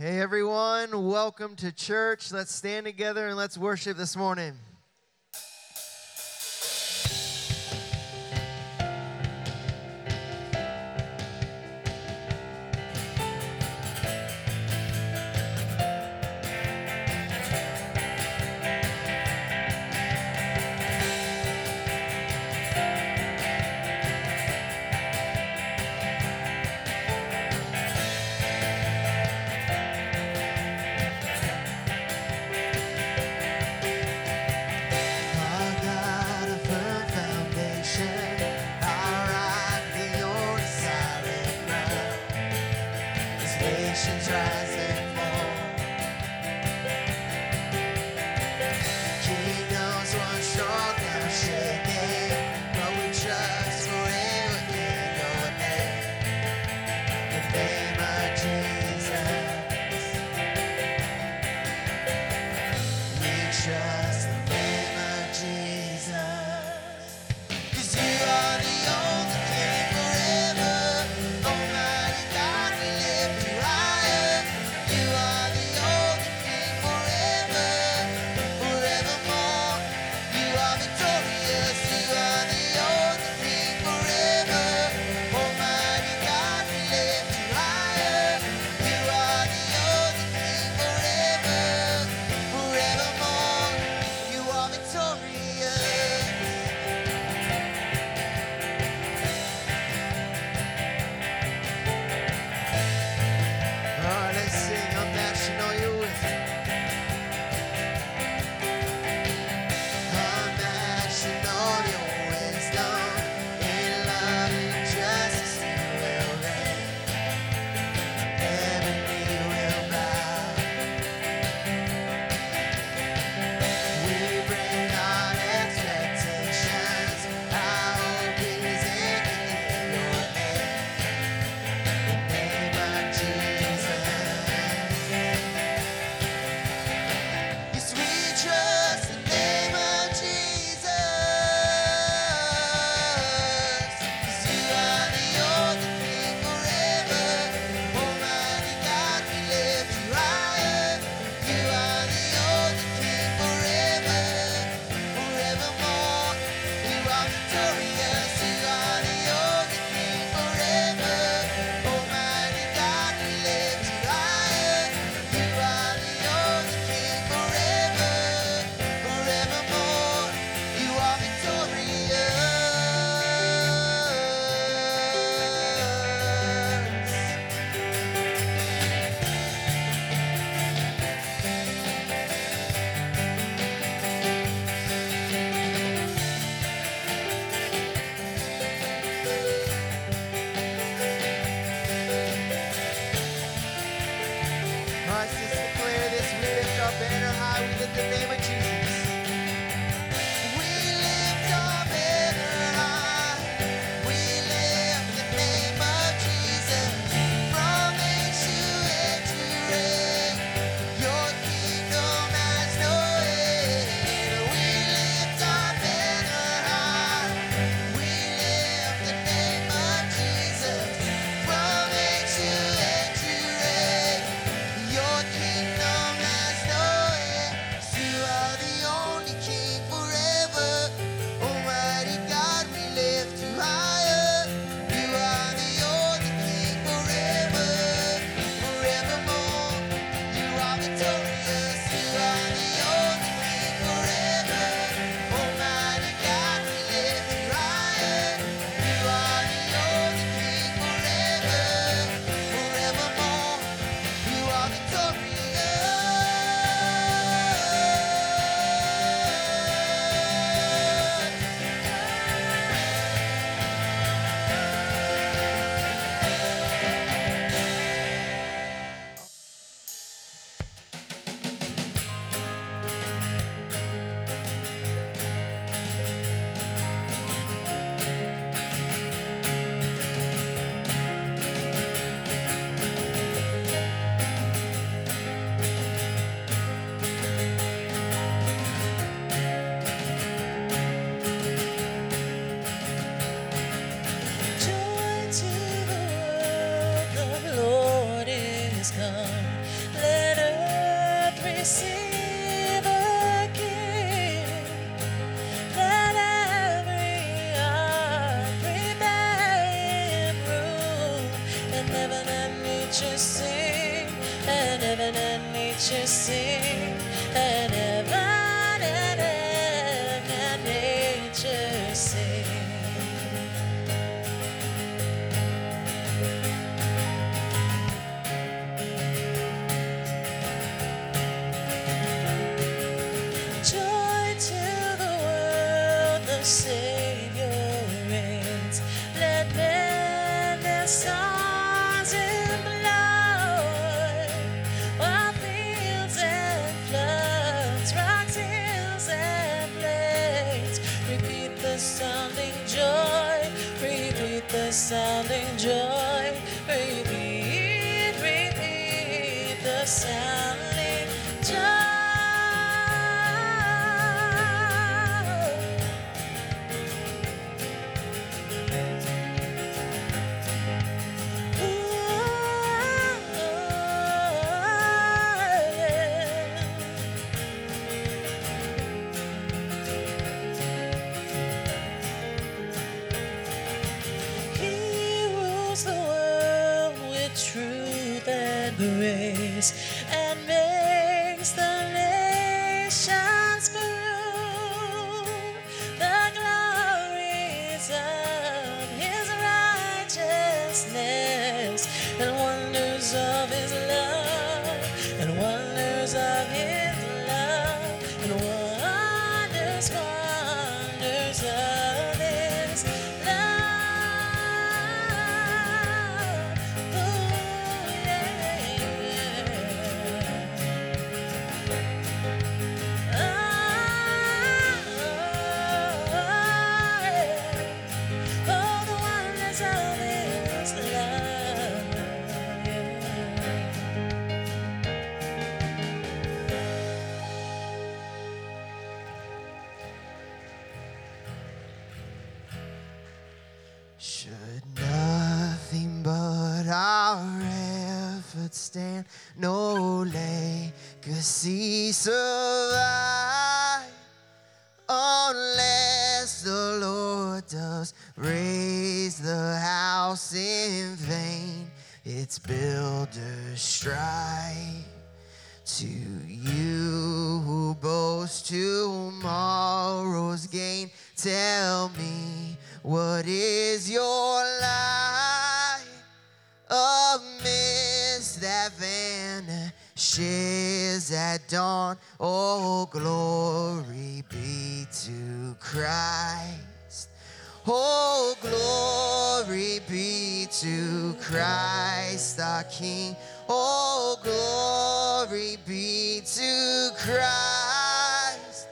Hey everyone, welcome to church. Let's stand together and let's worship this morning. just say Should nothing but our efforts stand, no legacy survive, unless the Lord does raise the house in vain, its builders strive. To you who boast tomorrow's gain, tell me what is your light amidst that vanishes at dawn? Oh, glory be to Christ. Oh, glory be to Christ our King. Oh, glory be to Christ,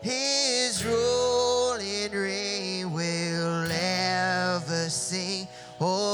His rule. Oh.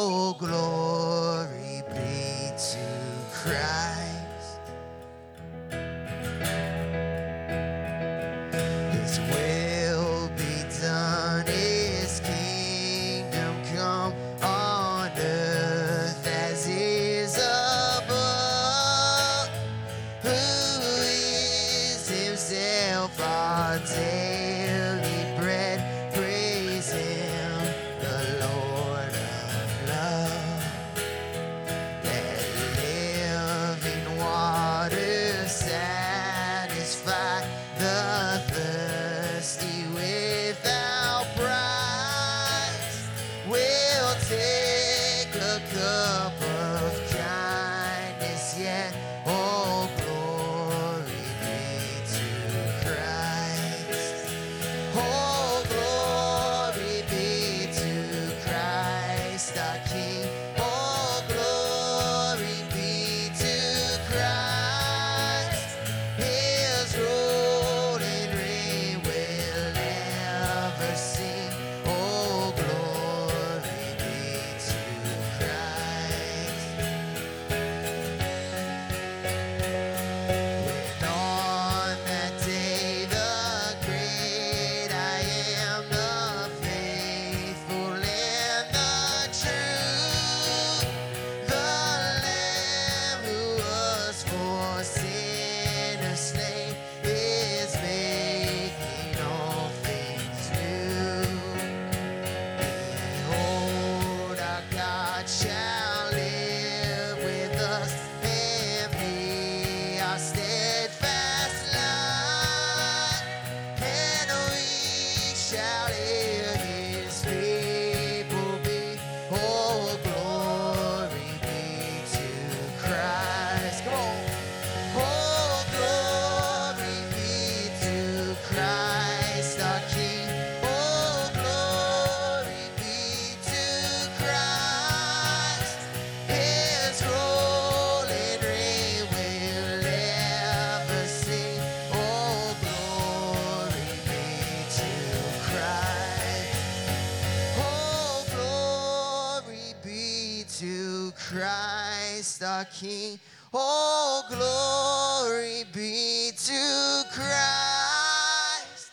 King. Oh, glory be to Christ.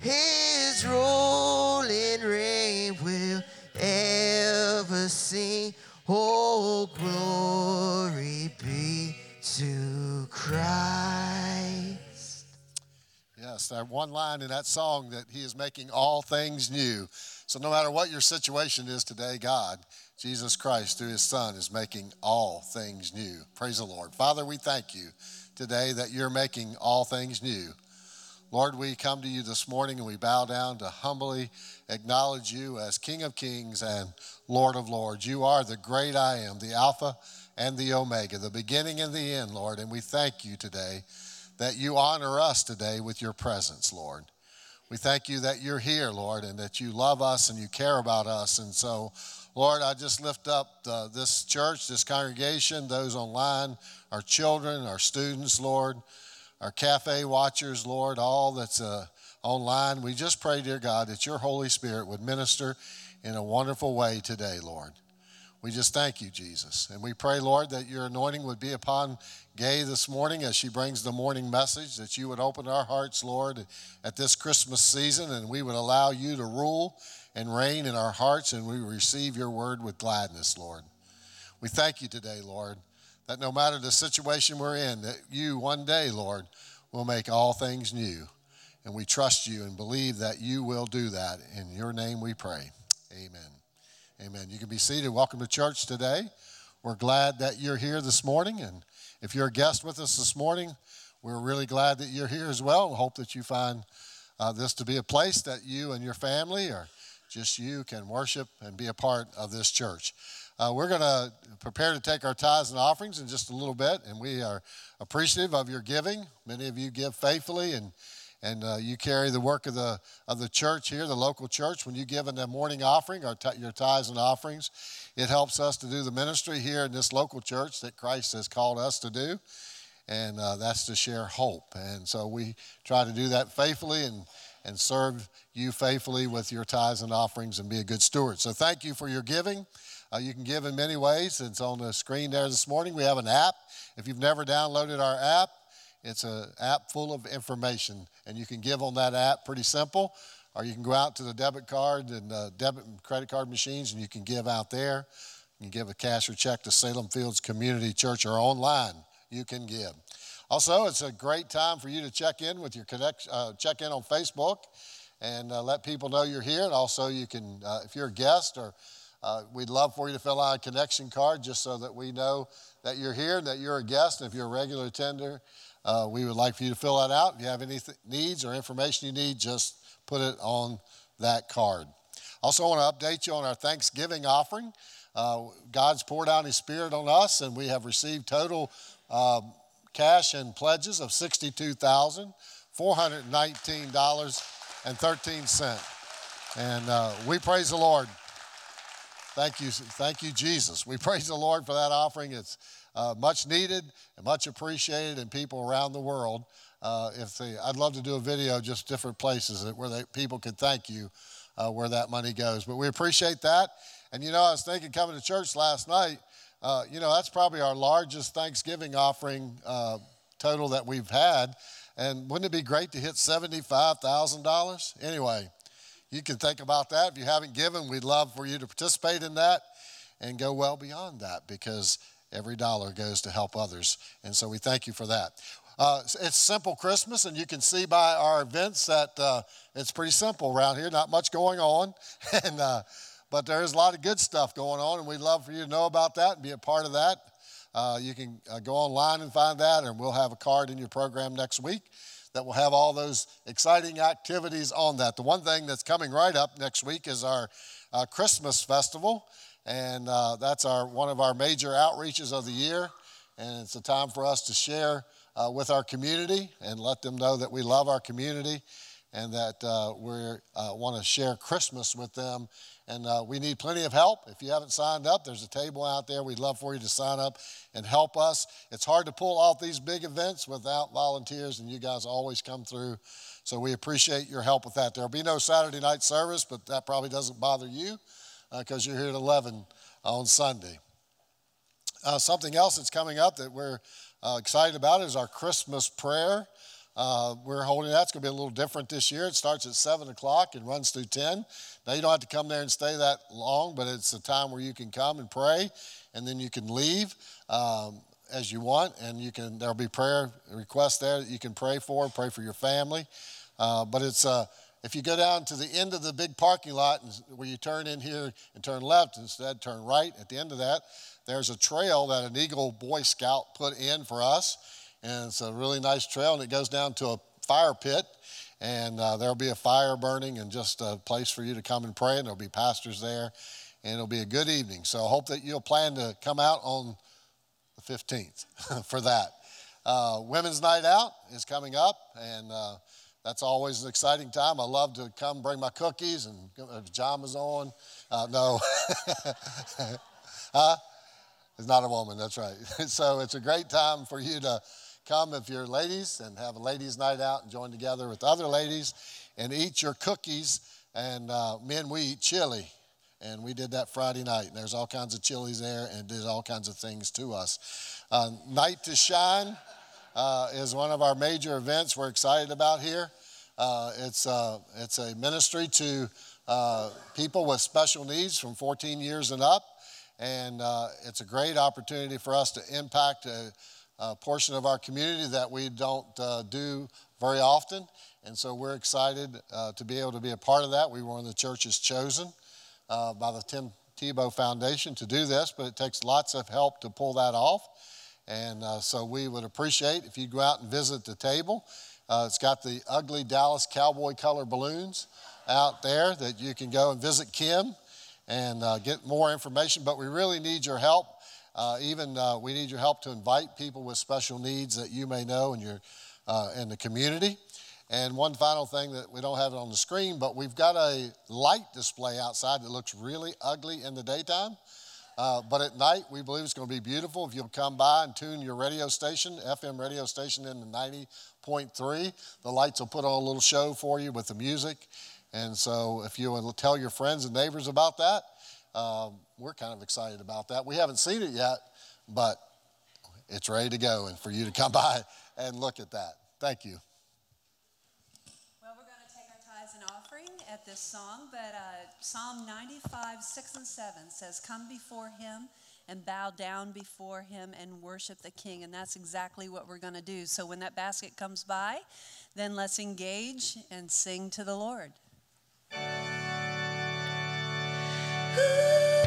His rolling reign will ever sing. Oh, glory be to Christ. Yes, that one line in that song that He is making all things new. So, no matter what your situation is today, God, Jesus Christ, through His Son, is making all things new. Praise the Lord. Father, we thank you today that you're making all things new. Lord, we come to you this morning and we bow down to humbly acknowledge you as King of Kings and Lord of Lords. You are the great I am, the Alpha and the Omega, the beginning and the end, Lord. And we thank you today that you honor us today with your presence, Lord. We thank you that you're here, Lord, and that you love us and you care about us. And so, Lord, I just lift up uh, this church, this congregation, those online, our children, our students, Lord our cafe watchers, Lord, all that's uh, online. We just pray, dear God, that your Holy Spirit would minister in a wonderful way today, Lord. We just thank you, Jesus. And we pray, Lord, that your anointing would be upon Gay this morning as she brings the morning message, that you would open our hearts, Lord, at this Christmas season, and we would allow you to rule and reign in our hearts, and we receive your word with gladness, Lord. We thank you today, Lord that no matter the situation we're in, that you one day, Lord, will make all things new. And we trust you and believe that you will do that. In your name we pray. Amen. Amen. You can be seated. Welcome to church today. We're glad that you're here this morning. And if you're a guest with us this morning, we're really glad that you're here as well. We hope that you find uh, this to be a place that you and your family or just you can worship and be a part of this church. Uh, we're going to prepare to take our tithes and offerings in just a little bit, and we are appreciative of your giving. Many of you give faithfully, and and uh, you carry the work of the of the church here, the local church. When you give in the morning offering, or t- your tithes and offerings, it helps us to do the ministry here in this local church that Christ has called us to do, and uh, that's to share hope. And so we try to do that faithfully and and serve you faithfully with your tithes and offerings and be a good steward. So thank you for your giving. Uh, you can give in many ways. It's on the screen there this morning. We have an app. If you've never downloaded our app, it's an app full of information, and you can give on that app pretty simple. Or you can go out to the debit card and uh, debit and credit card machines, and you can give out there. You can give a cash or check to Salem Fields Community Church or online. You can give. Also, it's a great time for you to check in with your connect, uh, check in on Facebook and uh, let people know you're here. And also, you can, uh, if you're a guest or uh, we'd love for you to fill out a connection card just so that we know that you're here, and that you're a guest. And if you're a regular attender, uh, we would like for you to fill that out. If you have any th- needs or information you need, just put it on that card. Also, I want to update you on our Thanksgiving offering. Uh, God's poured out His Spirit on us, and we have received total um, cash and pledges of $62,419.13. And uh, we praise the Lord Thank you, thank you, Jesus. We praise the Lord for that offering. It's uh, much needed and much appreciated, and people around the world. Uh, if they, I'd love to do a video just different places where they, people could thank you uh, where that money goes. But we appreciate that. And you know, I was thinking coming to church last night. Uh, you know, that's probably our largest Thanksgiving offering uh, total that we've had. And wouldn't it be great to hit seventy-five thousand dollars? Anyway you can think about that. If you haven't given, we'd love for you to participate in that and go well beyond that because every dollar goes to help others. And so we thank you for that. Uh, it's simple Christmas, and you can see by our events that uh, it's pretty simple around here. Not much going on, and uh, but there is a lot of good stuff going on, and we'd love for you to know about that and be a part of that. Uh, you can uh, go online and find that, and we'll have a card in your program next week that will have all those exciting activities on that. The one thing that's coming right up next week is our uh, Christmas festival, and uh, that's our one of our major outreaches of the year. And it's a time for us to share uh, with our community and let them know that we love our community and that uh, we uh, want to share Christmas with them and uh, we need plenty of help. If you haven't signed up, there's a table out there. We'd love for you to sign up and help us. It's hard to pull off these big events without volunteers, and you guys always come through. So we appreciate your help with that. There'll be no Saturday night service, but that probably doesn't bother you because uh, you're here at 11 on Sunday. Uh, something else that's coming up that we're uh, excited about is our Christmas prayer. Uh, we're holding that. It's going to be a little different this year. It starts at 7 o'clock and runs through 10. Now, you don't have to come there and stay that long, but it's a time where you can come and pray, and then you can leave um, as you want, and you can. There'll be prayer requests there that you can pray for, pray for your family. Uh, but it's uh, if you go down to the end of the big parking lot and where you turn in here and turn left instead, turn right. At the end of that, there's a trail that an Eagle Boy Scout put in for us and it's a really nice trail, and it goes down to a fire pit, and uh, there'll be a fire burning and just a place for you to come and pray, and there'll be pastors there, and it'll be a good evening. So I hope that you'll plan to come out on the 15th for that. Uh, Women's Night Out is coming up, and uh, that's always an exciting time. I love to come bring my cookies and my pajamas on. Uh, no. huh? It's not a woman, that's right. so it's a great time for you to come if you're ladies and have a ladies' night out and join together with other ladies and eat your cookies. And uh, men, we eat chili. And we did that Friday night. And there's all kinds of chilies there and did all kinds of things to us. Uh, night to Shine uh, is one of our major events we're excited about here. Uh, it's, uh, it's a ministry to uh, people with special needs from 14 years and up. And it's a great opportunity for us to impact a, a portion of our community that we don't uh, do very often. And so we're excited uh, to be able to be a part of that. We were one of the churches chosen uh, by the Tim Tebow Foundation to do this, but it takes lots of help to pull that off. And uh, so we would appreciate if you go out and visit the table. Uh, it's got the ugly Dallas cowboy color balloons out there that you can go and visit Kim and uh, get more information. But we really need your help uh, even uh, we need your help to invite people with special needs that you may know in, your, uh, in the community. And one final thing that we don't have it on the screen, but we've got a light display outside that looks really ugly in the daytime. Uh, but at night, we believe it's going to be beautiful. If you'll come by and tune your radio station, FM radio station, in the 90.3, the lights will put on a little show for you with the music. And so if you will tell your friends and neighbors about that, um, we're kind of excited about that. We haven't seen it yet, but it's ready to go and for you to come by and look at that. Thank you. Well, we're going to take our tithes and offering at this song, but uh, Psalm 95, 6 and 7 says, Come before him and bow down before him and worship the king. And that's exactly what we're going to do. So when that basket comes by, then let's engage and sing to the Lord. Oh,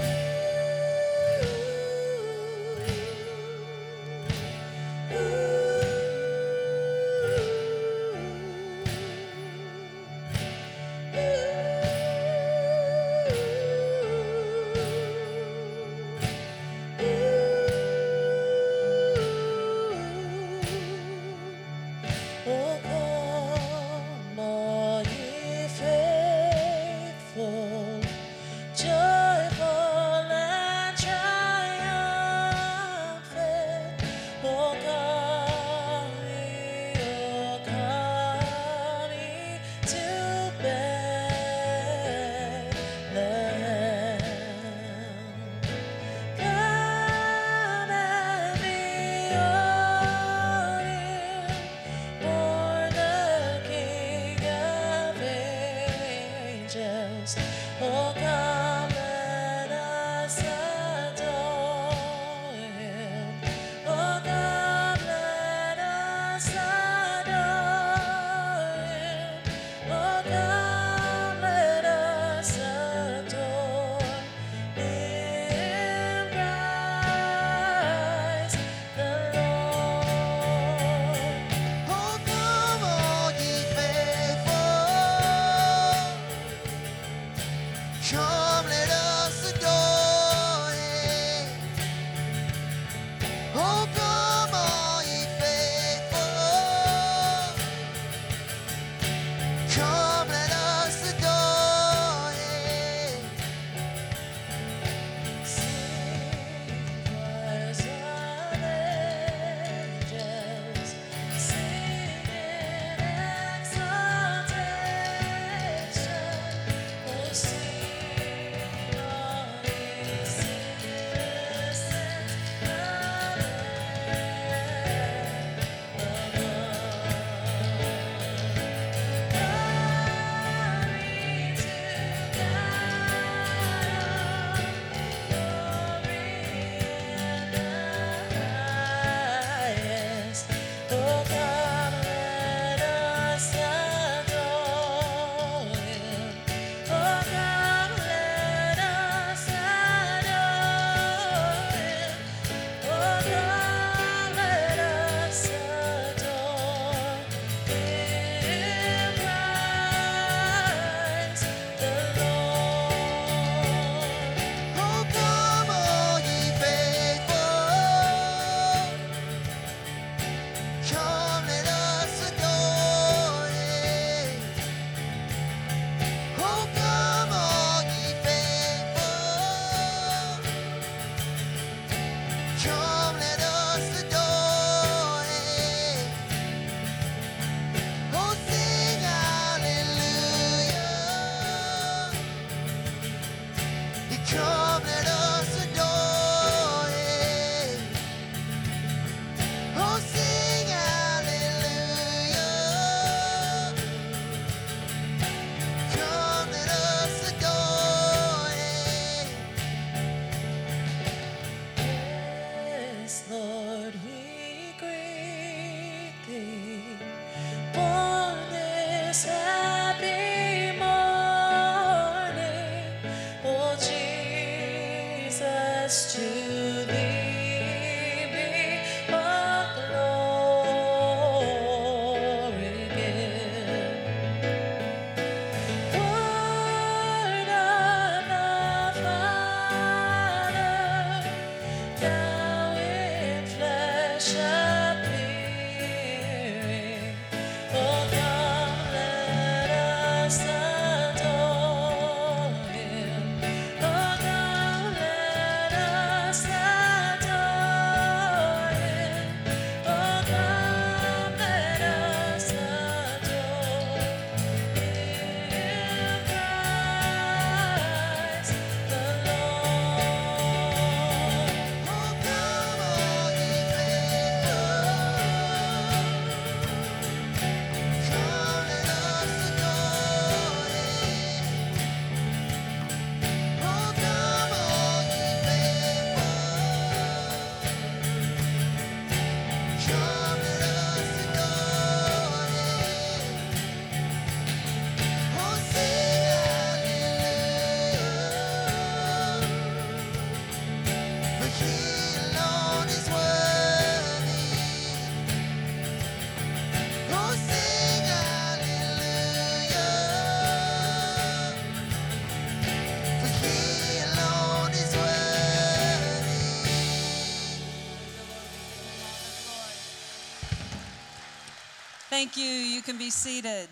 Thank you. You can be seated.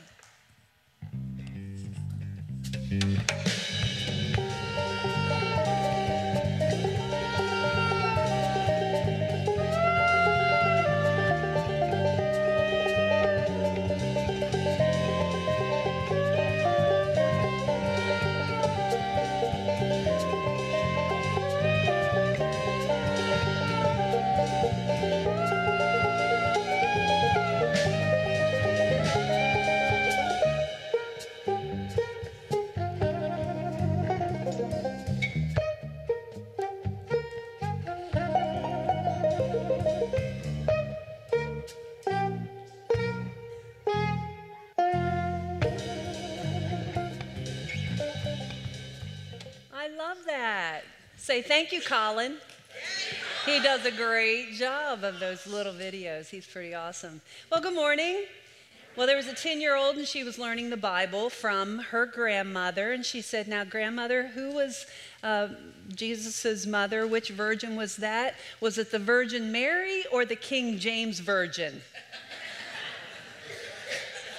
Say thank you, Colin. He does a great job of those little videos. He's pretty awesome. Well, good morning. Well, there was a 10 year old, and she was learning the Bible from her grandmother. And she said, Now, grandmother, who was uh, Jesus' mother? Which virgin was that? Was it the Virgin Mary or the King James Virgin?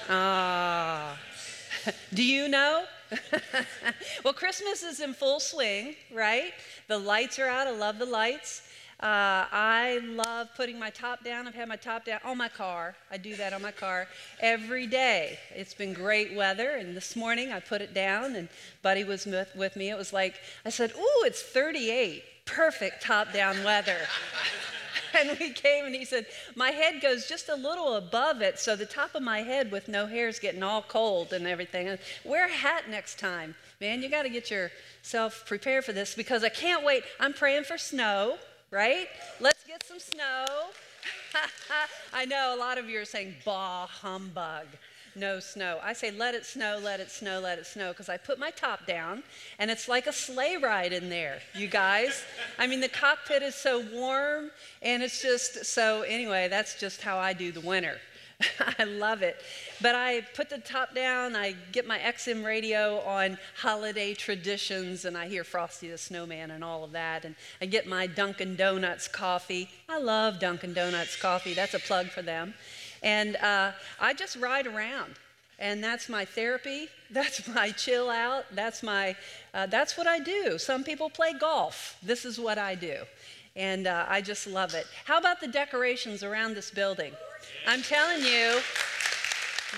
Ah. Do you know? well, Christmas is in full swing, right? The lights are out. I love the lights. Uh, I love putting my top down. I've had my top down on my car. I do that on my car every day. It's been great weather, and this morning I put it down, and Buddy was with, with me. It was like, I said, Ooh, it's 38. Perfect top down weather. and we came and he said, My head goes just a little above it, so the top of my head with no hair is getting all cold and everything. And Wear a hat next time. Man, you got to get yourself prepared for this because I can't wait. I'm praying for snow, right? Let's get some snow. I know a lot of you are saying, bah, humbug no snow. I say, let it snow, let it snow, let it snow, because I put my top down and it's like a sleigh ride in there, you guys. I mean, the cockpit is so warm and it's just, so anyway, that's just how I do the winter. I love it. But I put the top down, I get my XM radio on holiday traditions, and I hear Frosty the Snowman and all of that. And I get my Dunkin' Donuts coffee. I love Dunkin' Donuts coffee, that's a plug for them. And uh, I just ride around. And that's my therapy. That's my chill out. That's my, uh, that's what I do. Some people play golf. This is what I do. And uh, I just love it. How about the decorations around this building? I'm telling you,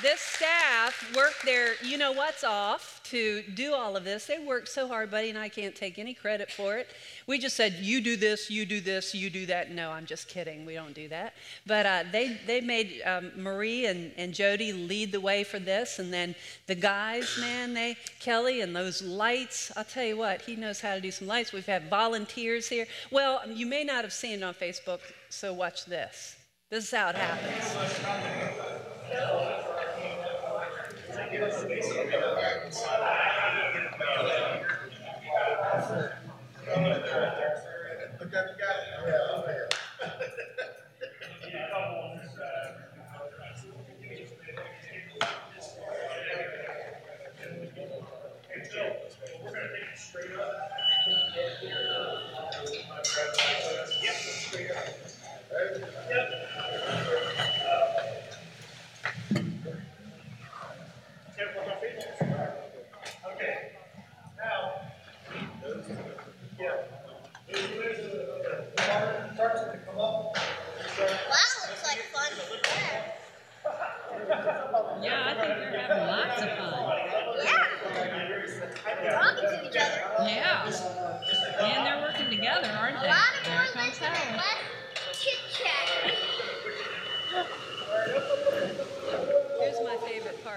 this staff worked their, you know what's off to do all of this. They worked so hard, Buddy and I can't take any credit for it. We just said, you do this, you do this, you do that. No, I'm just kidding. We don't do that. But uh, they, they made um, Marie and, and Jody lead the way for this. And then the guys, man, they, Kelly and those lights, I'll tell you what, he knows how to do some lights. We've had volunteers here. Well, you may not have seen it on Facebook, so watch this. This is how it happens. Wow,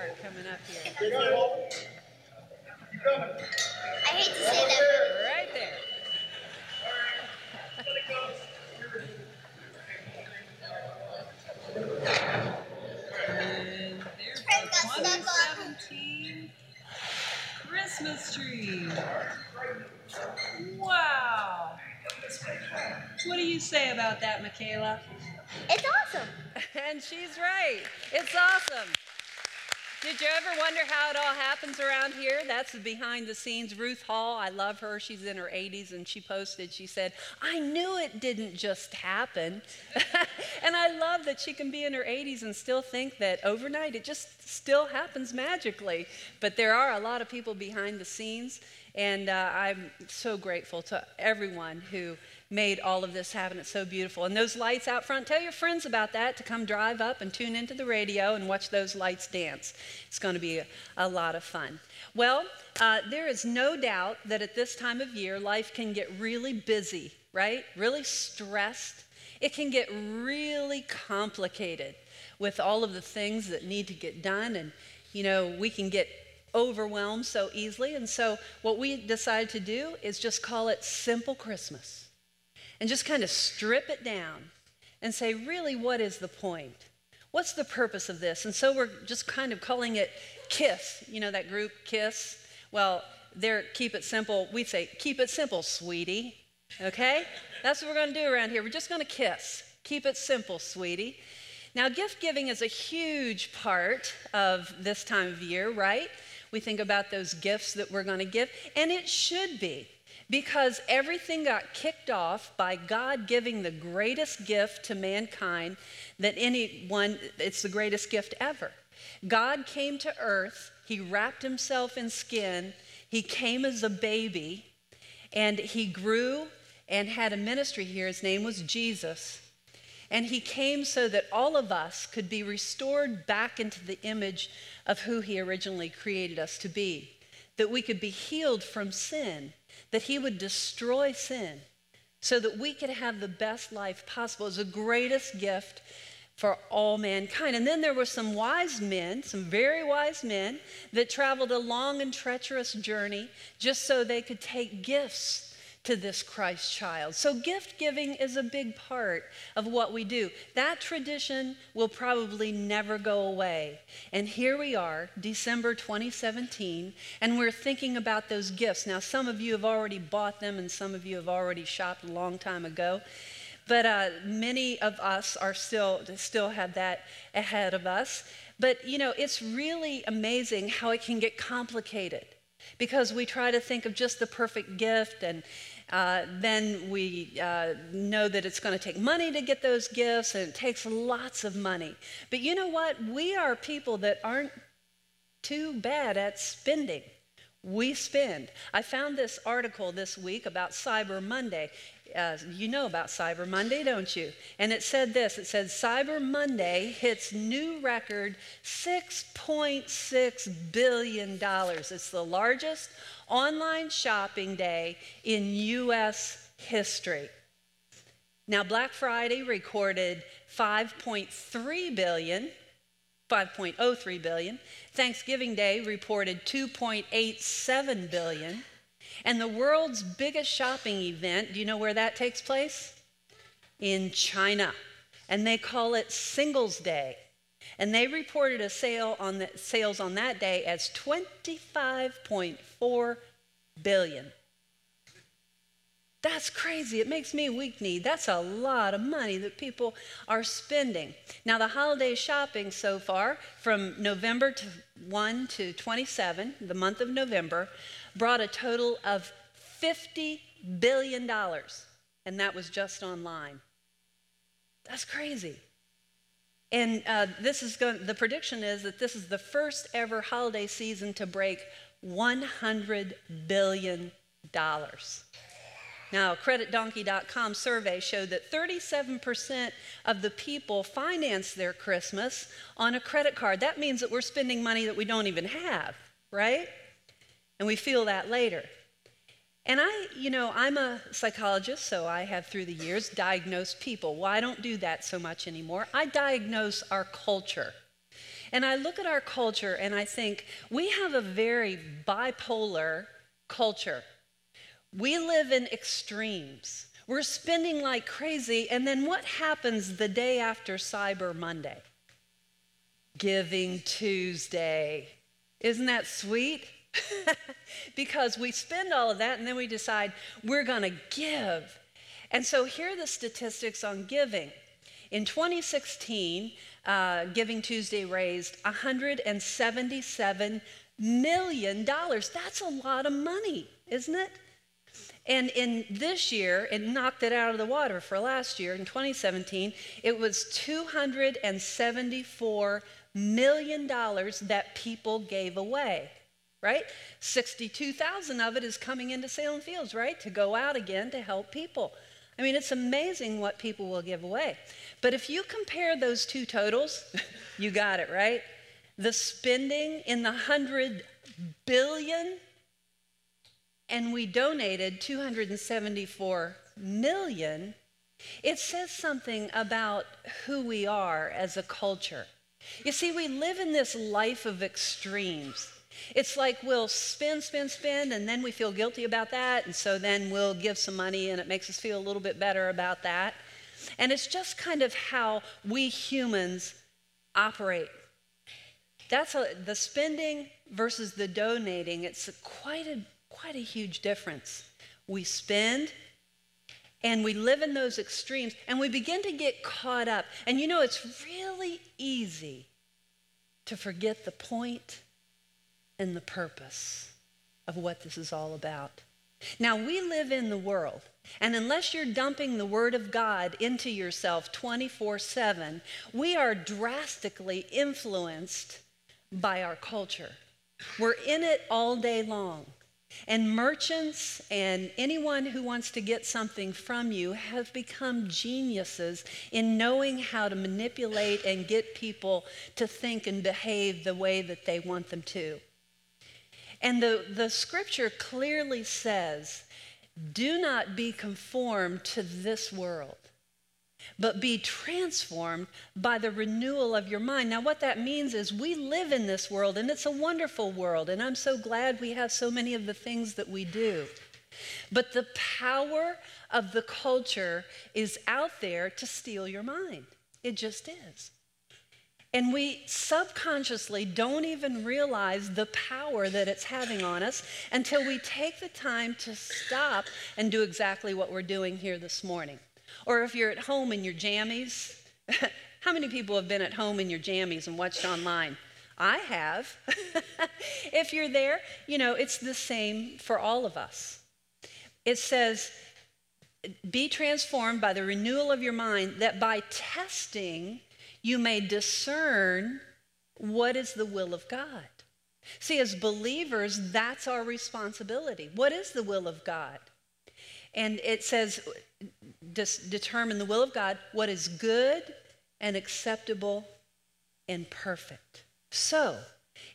favorite coming up here. I hate to say that, but Right there. And our got 2017 Christmas tree. Wow. What do you say about that, Michaela? it's awesome. And she's right. It's awesome. Did you ever wonder how it all happens around here? That's the behind the scenes. Ruth Hall, I love her. She's in her 80s and she posted, she said, I knew it didn't just happen. and I love that she can be in her 80s and still think that overnight it just still happens magically. But there are a lot of people behind the scenes. And uh, I'm so grateful to everyone who made all of this happen. It's so beautiful. And those lights out front, tell your friends about that to come drive up and tune into the radio and watch those lights dance. It's going to be a, a lot of fun. Well, uh, there is no doubt that at this time of year, life can get really busy, right? Really stressed. It can get really complicated with all of the things that need to get done. And, you know, we can get overwhelmed so easily. And so, what we decided to do is just call it Simple Christmas and just kind of strip it down and say, really, what is the point? What's the purpose of this? And so we're just kind of calling it KISS. You know that group, KISS? Well, they're keep it simple. We say, keep it simple, sweetie. Okay? That's what we're going to do around here. We're just going to kiss. Keep it simple, sweetie. Now, gift giving is a huge part of this time of year, right? We think about those gifts that we're going to give, and it should be because everything got kicked off by God giving the greatest gift to mankind that anyone, it's the greatest gift ever. God came to earth, He wrapped Himself in skin, He came as a baby, and He grew and had a ministry here. His name was Jesus. And He came so that all of us could be restored back into the image of who He originally created us to be, that we could be healed from sin that he would destroy sin so that we could have the best life possible. Was the greatest gift for all mankind. And then there were some wise men, some very wise men, that traveled a long and treacherous journey just so they could take gifts to this Christ child. So, gift giving is a big part of what we do. That tradition will probably never go away. And here we are, December 2017, and we're thinking about those gifts. Now, some of you have already bought them, and some of you have already shopped a long time ago. But uh, many of us are still still have that ahead of us. But you know, it's really amazing how it can get complicated because we try to think of just the perfect gift and uh, then we uh, know that it's going to take money to get those gifts, and it takes lots of money. But you know what? We are people that aren't too bad at spending. We spend. I found this article this week about Cyber Monday. Uh, you know about Cyber Monday, don't you? And it said this it said, Cyber Monday hits new record $6.6 billion. It's the largest online shopping day in U.S. history. Now, Black Friday recorded 5.3 billion, 5.03 billion. Thanksgiving Day reported 2.87 billion. And the world's biggest shopping event, do you know where that takes place? In China. And they call it Singles Day. And they reported a sale on the, sales on that day as 25.4 billion. That's crazy. It makes me weak kneed. That's a lot of money that people are spending. Now, the holiday shopping so far, from November to 1 to 27, the month of November, brought a total of $50 billion. And that was just online. That's crazy. And uh, this is going. The prediction is that this is the first ever holiday season to break 100 billion dollars. Now, creditdonkey.com survey showed that 37% of the people finance their Christmas on a credit card. That means that we're spending money that we don't even have, right? And we feel that later. And I, you know, I'm a psychologist, so I have through the years diagnosed people. Well, I don't do that so much anymore. I diagnose our culture. And I look at our culture and I think we have a very bipolar culture. We live in extremes. We're spending like crazy, and then what happens the day after Cyber Monday? Giving Tuesday. Isn't that sweet? because we spend all of that and then we decide we're going to give. And so here are the statistics on giving. In 2016, uh, Giving Tuesday raised $177 million. That's a lot of money, isn't it? And in this year, it knocked it out of the water for last year. In 2017, it was $274 million that people gave away, right? 62,000 of it is coming into Salem Fields, right? To go out again to help people. I mean, it's amazing what people will give away. But if you compare those two totals, you got it, right? The spending in the 100 billion and we donated 274 million, it says something about who we are as a culture. You see, we live in this life of extremes. It's like we'll spend, spend, spend, and then we feel guilty about that, and so then we'll give some money, and it makes us feel a little bit better about that. And it's just kind of how we humans operate. That's a, the spending versus the donating. It's quite a quite a huge difference. We spend and we live in those extremes and we begin to get caught up. And you know, it's really easy to forget the point and the purpose of what this is all about. Now, we live in the world, and unless you're dumping the Word of God into yourself 24 7, we are drastically influenced by our culture. We're in it all day long. And merchants and anyone who wants to get something from you have become geniuses in knowing how to manipulate and get people to think and behave the way that they want them to. And the, the scripture clearly says, do not be conformed to this world but be transformed by the renewal of your mind. Now, what that means is we live in this world, and it's a wonderful world, and I'm so glad we have so many of the things that we do. But the power of the culture is out there to steal your mind. It just is. And we subconsciously don't even realize the power that it's having on us until we take the time to stop and do exactly what we're doing here this morning. Or if you're at home in your jammies, how many people have been at home in your jammies and watched online? I have. if you're there, you know, it's the same for all of us. It says, be transformed by the renewal of your mind, that by testing you may discern what is the will of God. See, as believers, that's our responsibility. What is the will of God? And it says, determine the will of God, what is good and acceptable and perfect. So,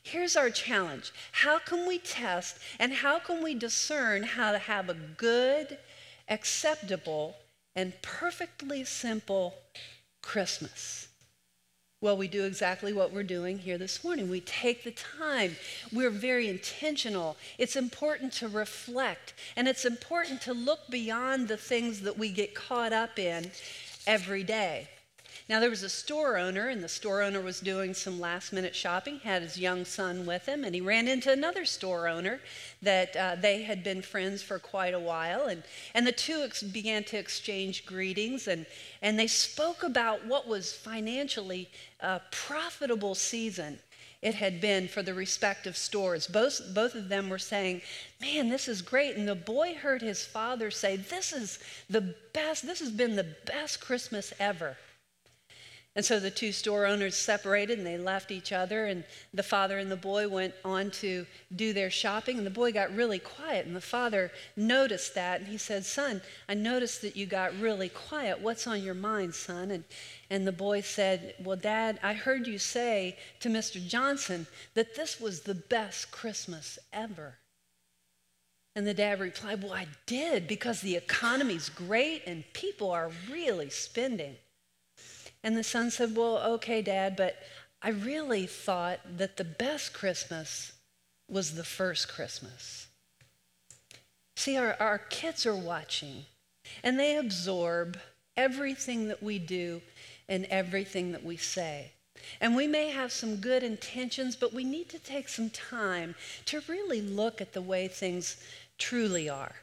here's our challenge How can we test and how can we discern how to have a good, acceptable, and perfectly simple Christmas? Well, we do exactly what we're doing here this morning. We take the time. We're very intentional. It's important to reflect, and it's important to look beyond the things that we get caught up in every day. Now, there was a store owner, and the store owner was doing some last minute shopping, had his young son with him, and he ran into another store owner that uh, they had been friends for quite a while. And, and the two ex- began to exchange greetings, and, and they spoke about what was financially a profitable season it had been for the respective stores. Both, both of them were saying, Man, this is great. And the boy heard his father say, This is the best, this has been the best Christmas ever. And so the two store owners separated and they left each other, and the father and the boy went on to do their shopping. And the boy got really quiet, and the father noticed that, and he said, Son, I noticed that you got really quiet. What's on your mind, son? And, and the boy said, Well, Dad, I heard you say to Mr. Johnson that this was the best Christmas ever. And the dad replied, Well, I did because the economy's great and people are really spending. And the son said, Well, okay, Dad, but I really thought that the best Christmas was the first Christmas. See, our, our kids are watching and they absorb everything that we do and everything that we say. And we may have some good intentions, but we need to take some time to really look at the way things truly are.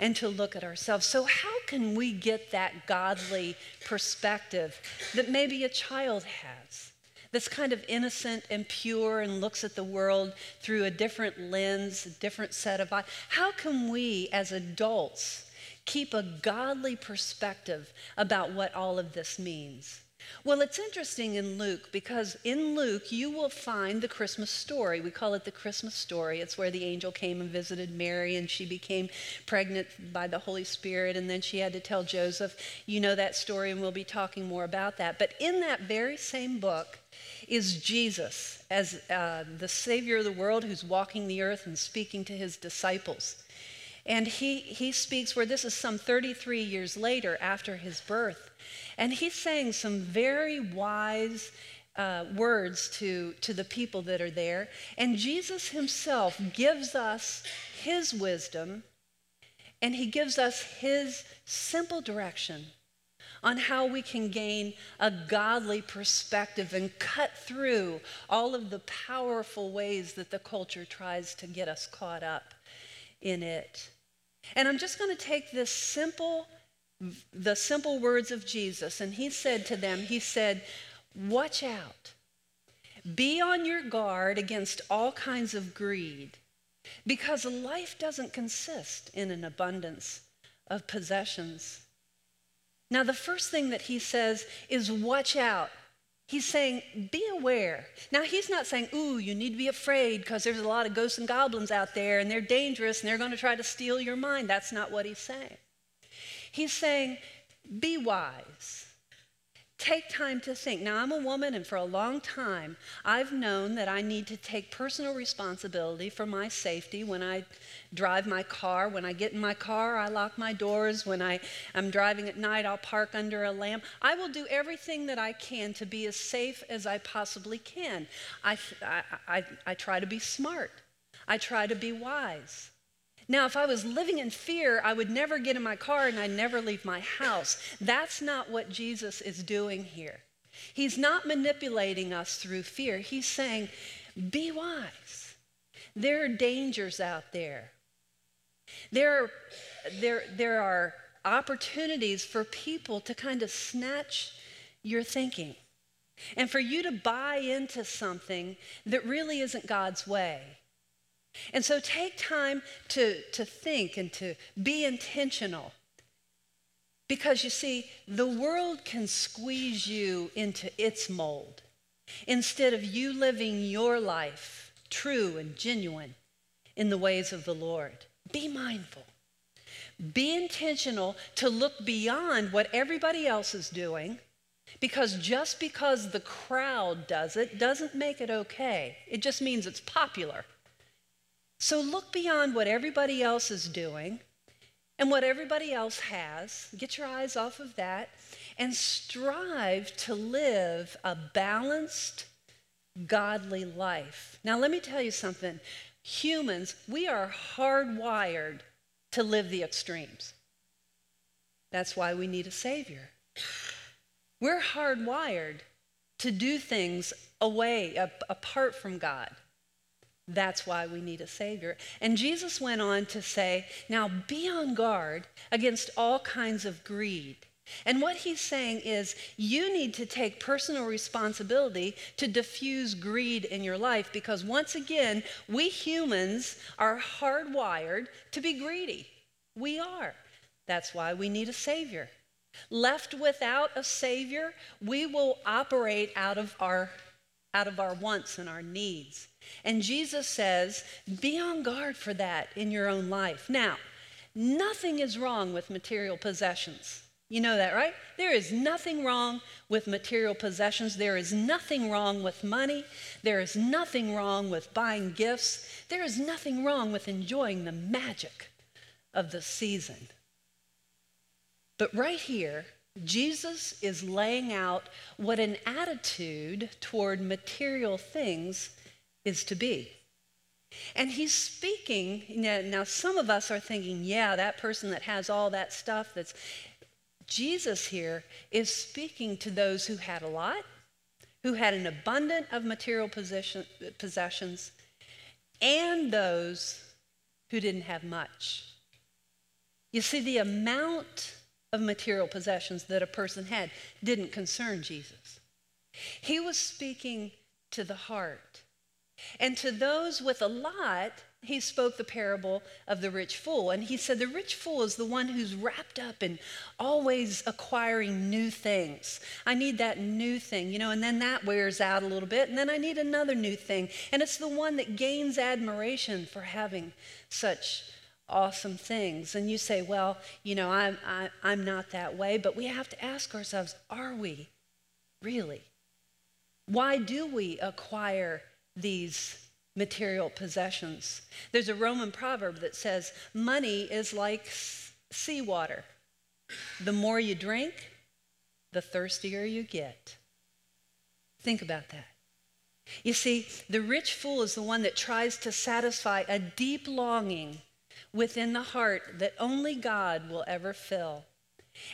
And to look at ourselves. So, how can we get that godly perspective that maybe a child has? That's kind of innocent and pure and looks at the world through a different lens, a different set of eyes. How can we, as adults, keep a godly perspective about what all of this means? Well, it's interesting in Luke because in Luke you will find the Christmas story. We call it the Christmas story. It's where the angel came and visited Mary and she became pregnant by the Holy Spirit and then she had to tell Joseph. You know that story and we'll be talking more about that. But in that very same book is Jesus as uh, the Savior of the world who's walking the earth and speaking to his disciples. And he, he speaks where this is some 33 years later after his birth. And he's saying some very wise uh, words to, to the people that are there. And Jesus himself gives us his wisdom and he gives us his simple direction on how we can gain a godly perspective and cut through all of the powerful ways that the culture tries to get us caught up in it. And I'm just going to take this simple the simple words of Jesus. And he said to them, He said, Watch out. Be on your guard against all kinds of greed, because life doesn't consist in an abundance of possessions. Now, the first thing that he says is watch out. He's saying, be aware. Now, he's not saying, ooh, you need to be afraid because there's a lot of ghosts and goblins out there and they're dangerous and they're going to try to steal your mind. That's not what he's saying. He's saying, be wise. Take time to think. Now, I'm a woman, and for a long time, I've known that I need to take personal responsibility for my safety when I drive my car. When I get in my car, I lock my doors. When I, am driving at night, I'll park under a lamp. I will do everything that I can to be as safe as I possibly can. I, I, I, I try to be smart, I try to be wise. Now, if I was living in fear, I would never get in my car and I'd never leave my house. That's not what Jesus is doing here. He's not manipulating us through fear. He's saying, be wise. There are dangers out there. There are, there, there are opportunities for people to kind of snatch your thinking and for you to buy into something that really isn't God's way. And so take time to, to think and to be intentional. Because you see, the world can squeeze you into its mold instead of you living your life true and genuine in the ways of the Lord. Be mindful. Be intentional to look beyond what everybody else is doing because just because the crowd does it doesn't make it okay. It just means it's popular. So look beyond what everybody else is doing and what everybody else has. Get your eyes off of that and strive to live a balanced, godly life. Now, let me tell you something. Humans, we are hardwired to live the extremes. That's why we need a Savior. We're hardwired to do things away, apart from God. That's why we need a Savior. And Jesus went on to say, Now be on guard against all kinds of greed. And what he's saying is, you need to take personal responsibility to diffuse greed in your life because, once again, we humans are hardwired to be greedy. We are. That's why we need a Savior. Left without a Savior, we will operate out of our, out of our wants and our needs. And Jesus says, be on guard for that in your own life. Now, nothing is wrong with material possessions. You know that, right? There is nothing wrong with material possessions. There is nothing wrong with money. There is nothing wrong with buying gifts. There is nothing wrong with enjoying the magic of the season. But right here, Jesus is laying out what an attitude toward material things is to be. And he's speaking, now some of us are thinking, yeah, that person that has all that stuff that's. Jesus here is speaking to those who had a lot, who had an abundant of material possession, possessions, and those who didn't have much. You see, the amount of material possessions that a person had didn't concern Jesus. He was speaking to the heart. And to those with a lot, he spoke the parable of the rich fool. And he said, The rich fool is the one who's wrapped up in always acquiring new things. I need that new thing, you know, and then that wears out a little bit, and then I need another new thing. And it's the one that gains admiration for having such awesome things. And you say, Well, you know, I'm, I, I'm not that way. But we have to ask ourselves, Are we really? Why do we acquire these material possessions? There's a Roman proverb that says, Money is like seawater. The more you drink, the thirstier you get. Think about that. You see, the rich fool is the one that tries to satisfy a deep longing within the heart that only God will ever fill.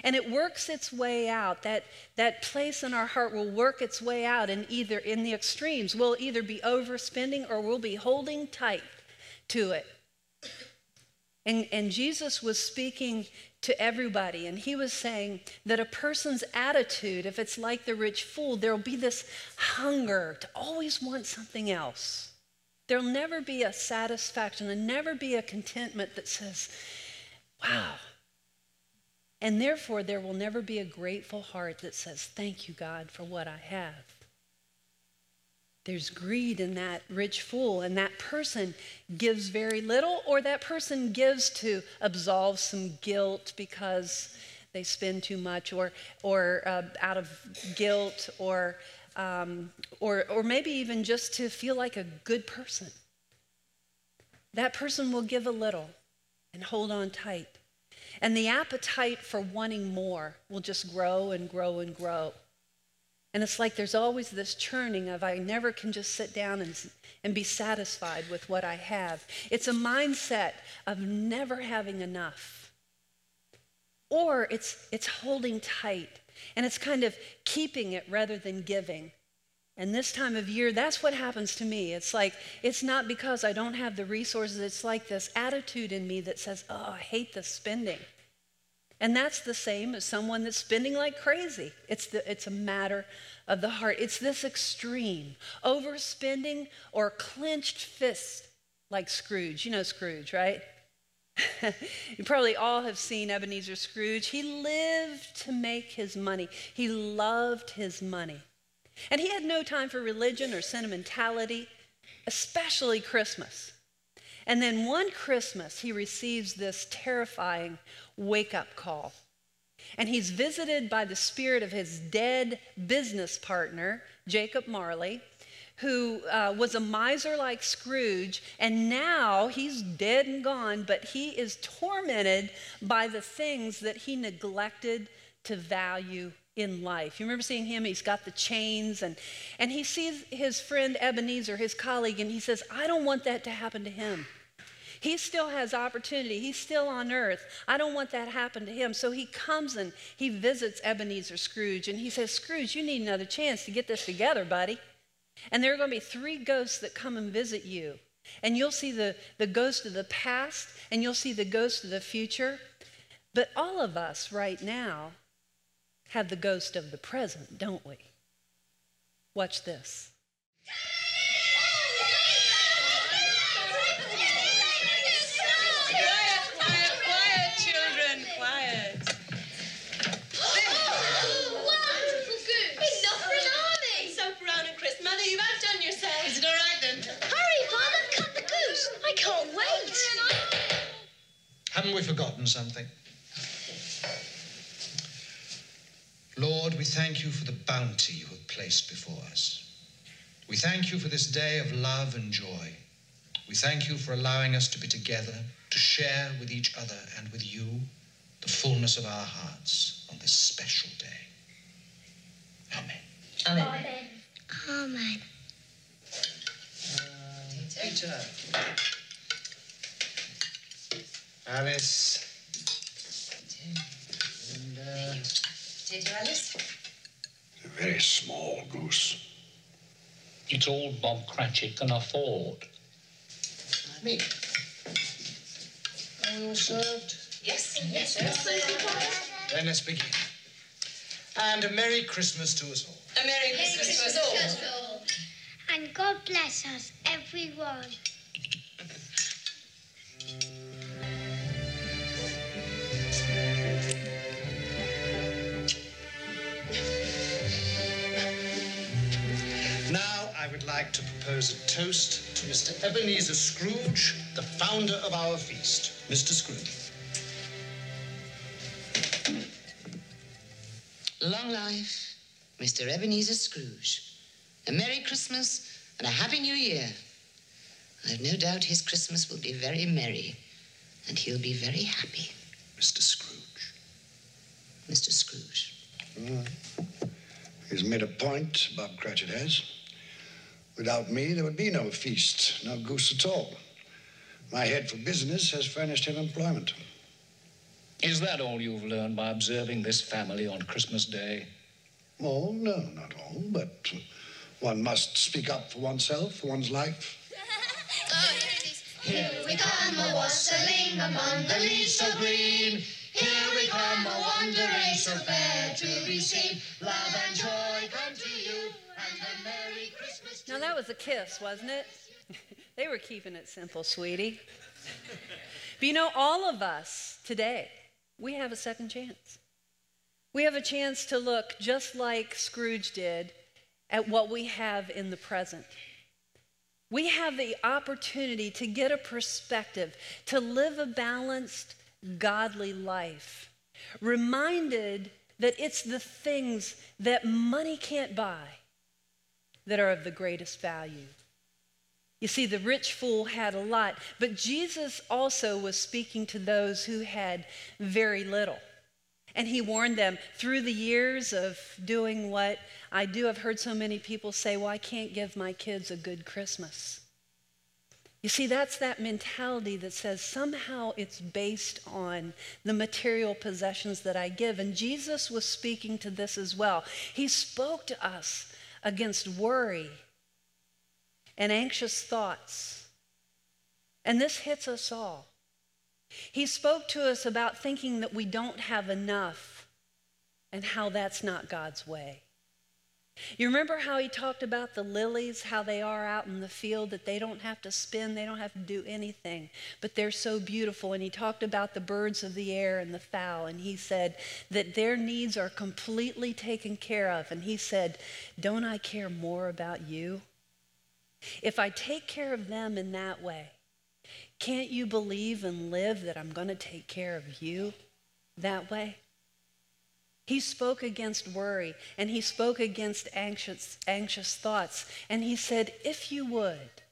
And it works its way out. That, that place in our heart will work its way out in either in the extremes. We'll either be overspending or we'll be holding tight to it. And, and Jesus was speaking to everybody, and he was saying that a person's attitude, if it's like the rich fool, there'll be this hunger to always want something else. There'll never be a satisfaction and never be a contentment that says, wow. And therefore, there will never be a grateful heart that says, thank you, God, for what I have. There's greed in that rich fool, and that person gives very little, or that person gives to absolve some guilt because they spend too much, or, or uh, out of guilt, or, um, or, or maybe even just to feel like a good person. That person will give a little and hold on tight. And the appetite for wanting more will just grow and grow and grow. And it's like there's always this churning of I never can just sit down and, and be satisfied with what I have. It's a mindset of never having enough. Or it's, it's holding tight and it's kind of keeping it rather than giving. And this time of year, that's what happens to me. It's like, it's not because I don't have the resources, it's like this attitude in me that says, oh, I hate the spending. And that's the same as someone that's spending like crazy. It's, the, it's a matter of the heart. It's this extreme overspending or clenched fist like Scrooge. You know Scrooge, right? you probably all have seen Ebenezer Scrooge. He lived to make his money, he loved his money. And he had no time for religion or sentimentality, especially Christmas. And then one Christmas, he receives this terrifying wake up call. And he's visited by the spirit of his dead business partner, Jacob Marley, who uh, was a miser like Scrooge, and now he's dead and gone, but he is tormented by the things that he neglected to value in life. You remember seeing him? He's got the chains, and, and he sees his friend Ebenezer, his colleague, and he says, I don't want that to happen to him. He still has opportunity. He's still on earth. I don't want that to happen to him. So he comes and he visits Ebenezer Scrooge and he says, Scrooge, you need another chance to get this together, buddy. And there are going to be three ghosts that come and visit you. And you'll see the, the ghost of the past and you'll see the ghost of the future. But all of us right now have the ghost of the present, don't we? Watch this. Quiet, quiet, quiet, children, quiet. Wonderful goose! Enough for an army! So and Chris, Mother, you've outdone yourselves. Is it all right then? Hurry, Father, cut the goose! I can't wait! Haven't we forgotten something? Lord, we thank you for the bounty you have placed before us. We thank you for this day of love and joy. We thank you for allowing us to be together, to share with each other and with you the fullness of our hearts on this special day. Amen. Amen. Amen. Peter. Alice. And, uh, Alice? A very small goose. It's all Bob Cratchit can afford. me. Are we all served? Yes, yes, yes. Then let's begin. And a Merry Christmas to us all. A Merry Christmas to us all. And God bless us, everyone. Like to propose a toast to Mr. Ebenezer Scrooge, the founder of our feast. Mr. Scrooge. Long life, Mr. Ebenezer Scrooge. A Merry Christmas and a Happy New Year. I've no doubt his Christmas will be very merry and he'll be very happy. Mr. Scrooge. Mr. Scrooge. He's made a point, Bob Cratchit has. Without me, there would be no feast, no goose at all. My head for business has furnished him employment. Is that all you've learned by observing this family on Christmas Day? Oh, no, not all, but one must speak up for oneself, for one's life. Oh, here we come a wassailing among the leaves so green. Here we come a wandering so fair to be seen. Love and joy come to you Now that was a kiss, wasn't it? they were keeping it simple, sweetie. but you know, all of us today, we have a second chance. We have a chance to look just like Scrooge did at what we have in the present. We have the opportunity to get a perspective, to live a balanced, godly life, reminded that it's the things that money can't buy that are of the greatest value. You see, the rich fool had a lot, but Jesus also was speaking to those who had very little. And he warned them through the years of doing what I do. I've heard so many people say, Well, I can't give my kids a good Christmas. You see, that's that mentality that says somehow it's based on the material possessions that I give. And Jesus was speaking to this as well. He spoke to us against worry and anxious thoughts. And this hits us all. He spoke to us about thinking that we don't have enough and how that's not God's way. You remember how he talked about the lilies, how they are out in the field, that they don't have to spin, they don't have to do anything, but they're so beautiful. And he talked about the birds of the air and the fowl, and he said that their needs are completely taken care of. And he said, Don't I care more about you? If I take care of them in that way, can't you believe and live that I'm going to take care of you that way? He spoke against worry and he spoke against anxious, anxious thoughts. And he said, If you would,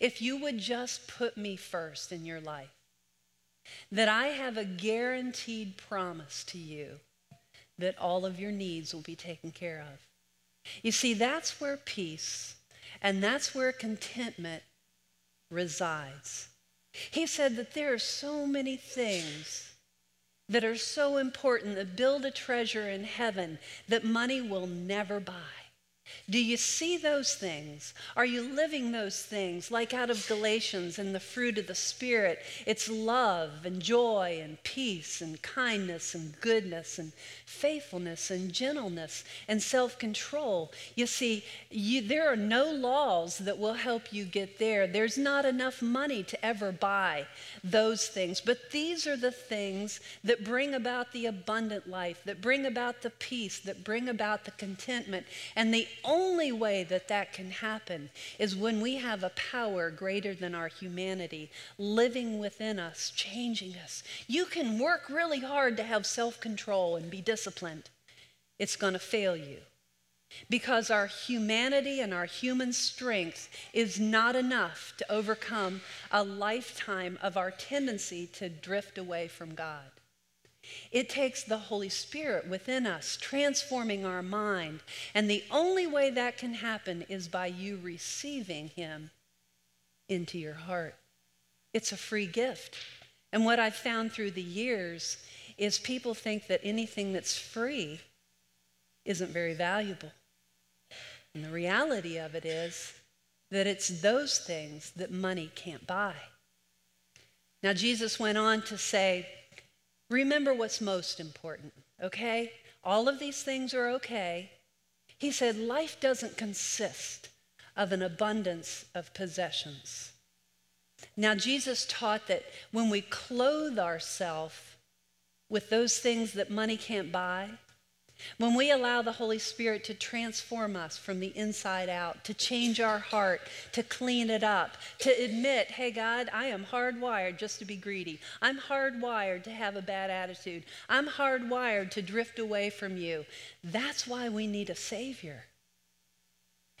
if you would just put me first in your life, that I have a guaranteed promise to you that all of your needs will be taken care of. You see, that's where peace and that's where contentment resides. He said that there are so many things that are so important that build a treasure in heaven that money will never buy. Do you see those things? Are you living those things? Like out of Galatians and the fruit of the Spirit, it's love and joy and peace and kindness and goodness and faithfulness and gentleness and self control. You see, you, there are no laws that will help you get there. There's not enough money to ever buy those things. But these are the things that bring about the abundant life, that bring about the peace, that bring about the contentment. And the only way that that can happen is when we have a power greater than our humanity living within us, changing us. You can work really hard to have self control and be disciplined, it's going to fail you. Because our humanity and our human strength is not enough to overcome a lifetime of our tendency to drift away from God. It takes the Holy Spirit within us, transforming our mind. And the only way that can happen is by you receiving Him into your heart. It's a free gift. And what I've found through the years is people think that anything that's free isn't very valuable. And the reality of it is that it's those things that money can't buy. Now, Jesus went on to say, Remember what's most important, okay? All of these things are okay. He said, life doesn't consist of an abundance of possessions. Now, Jesus taught that when we clothe ourselves with those things that money can't buy, when we allow the Holy Spirit to transform us from the inside out, to change our heart, to clean it up, to admit, hey, God, I am hardwired just to be greedy. I'm hardwired to have a bad attitude. I'm hardwired to drift away from you. That's why we need a Savior.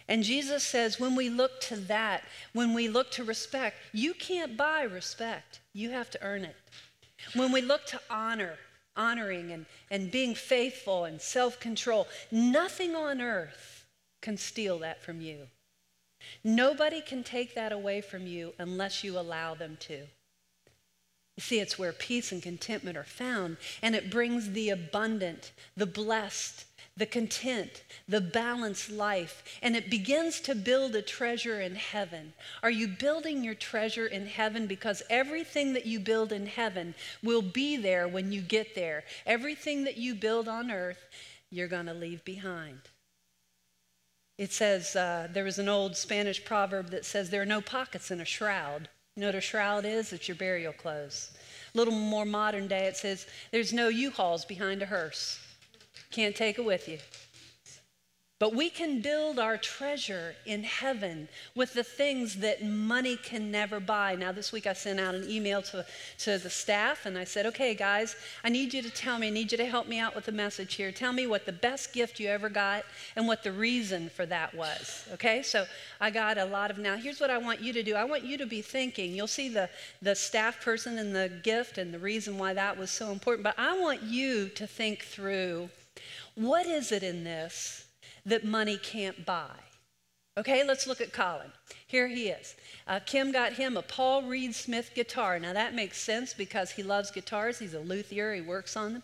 And Jesus says, when we look to that, when we look to respect, you can't buy respect, you have to earn it. When we look to honor, honoring and, and being faithful and self control. Nothing on earth can steal that from you. Nobody can take that away from you unless you allow them to. You see, it's where peace and contentment are found, and it brings the abundant, the blessed, the content, the balanced life, and it begins to build a treasure in heaven. Are you building your treasure in heaven? Because everything that you build in heaven will be there when you get there. Everything that you build on earth, you're going to leave behind. It says, uh, there was an old Spanish proverb that says, There are no pockets in a shroud. You know what a shroud is? It's your burial clothes. A little more modern day, it says, There's no U hauls behind a hearse. Can't take it with you. But we can build our treasure in heaven with the things that money can never buy. Now, this week I sent out an email to, to the staff and I said, okay, guys, I need you to tell me, I need you to help me out with the message here. Tell me what the best gift you ever got and what the reason for that was. Okay, so I got a lot of, now here's what I want you to do. I want you to be thinking. You'll see the, the staff person and the gift and the reason why that was so important, but I want you to think through what is it in this that money can't buy? Okay, let's look at Colin. Here he is. Uh, Kim got him a Paul Reed Smith guitar. Now that makes sense because he loves guitars. He's a luthier, he works on them.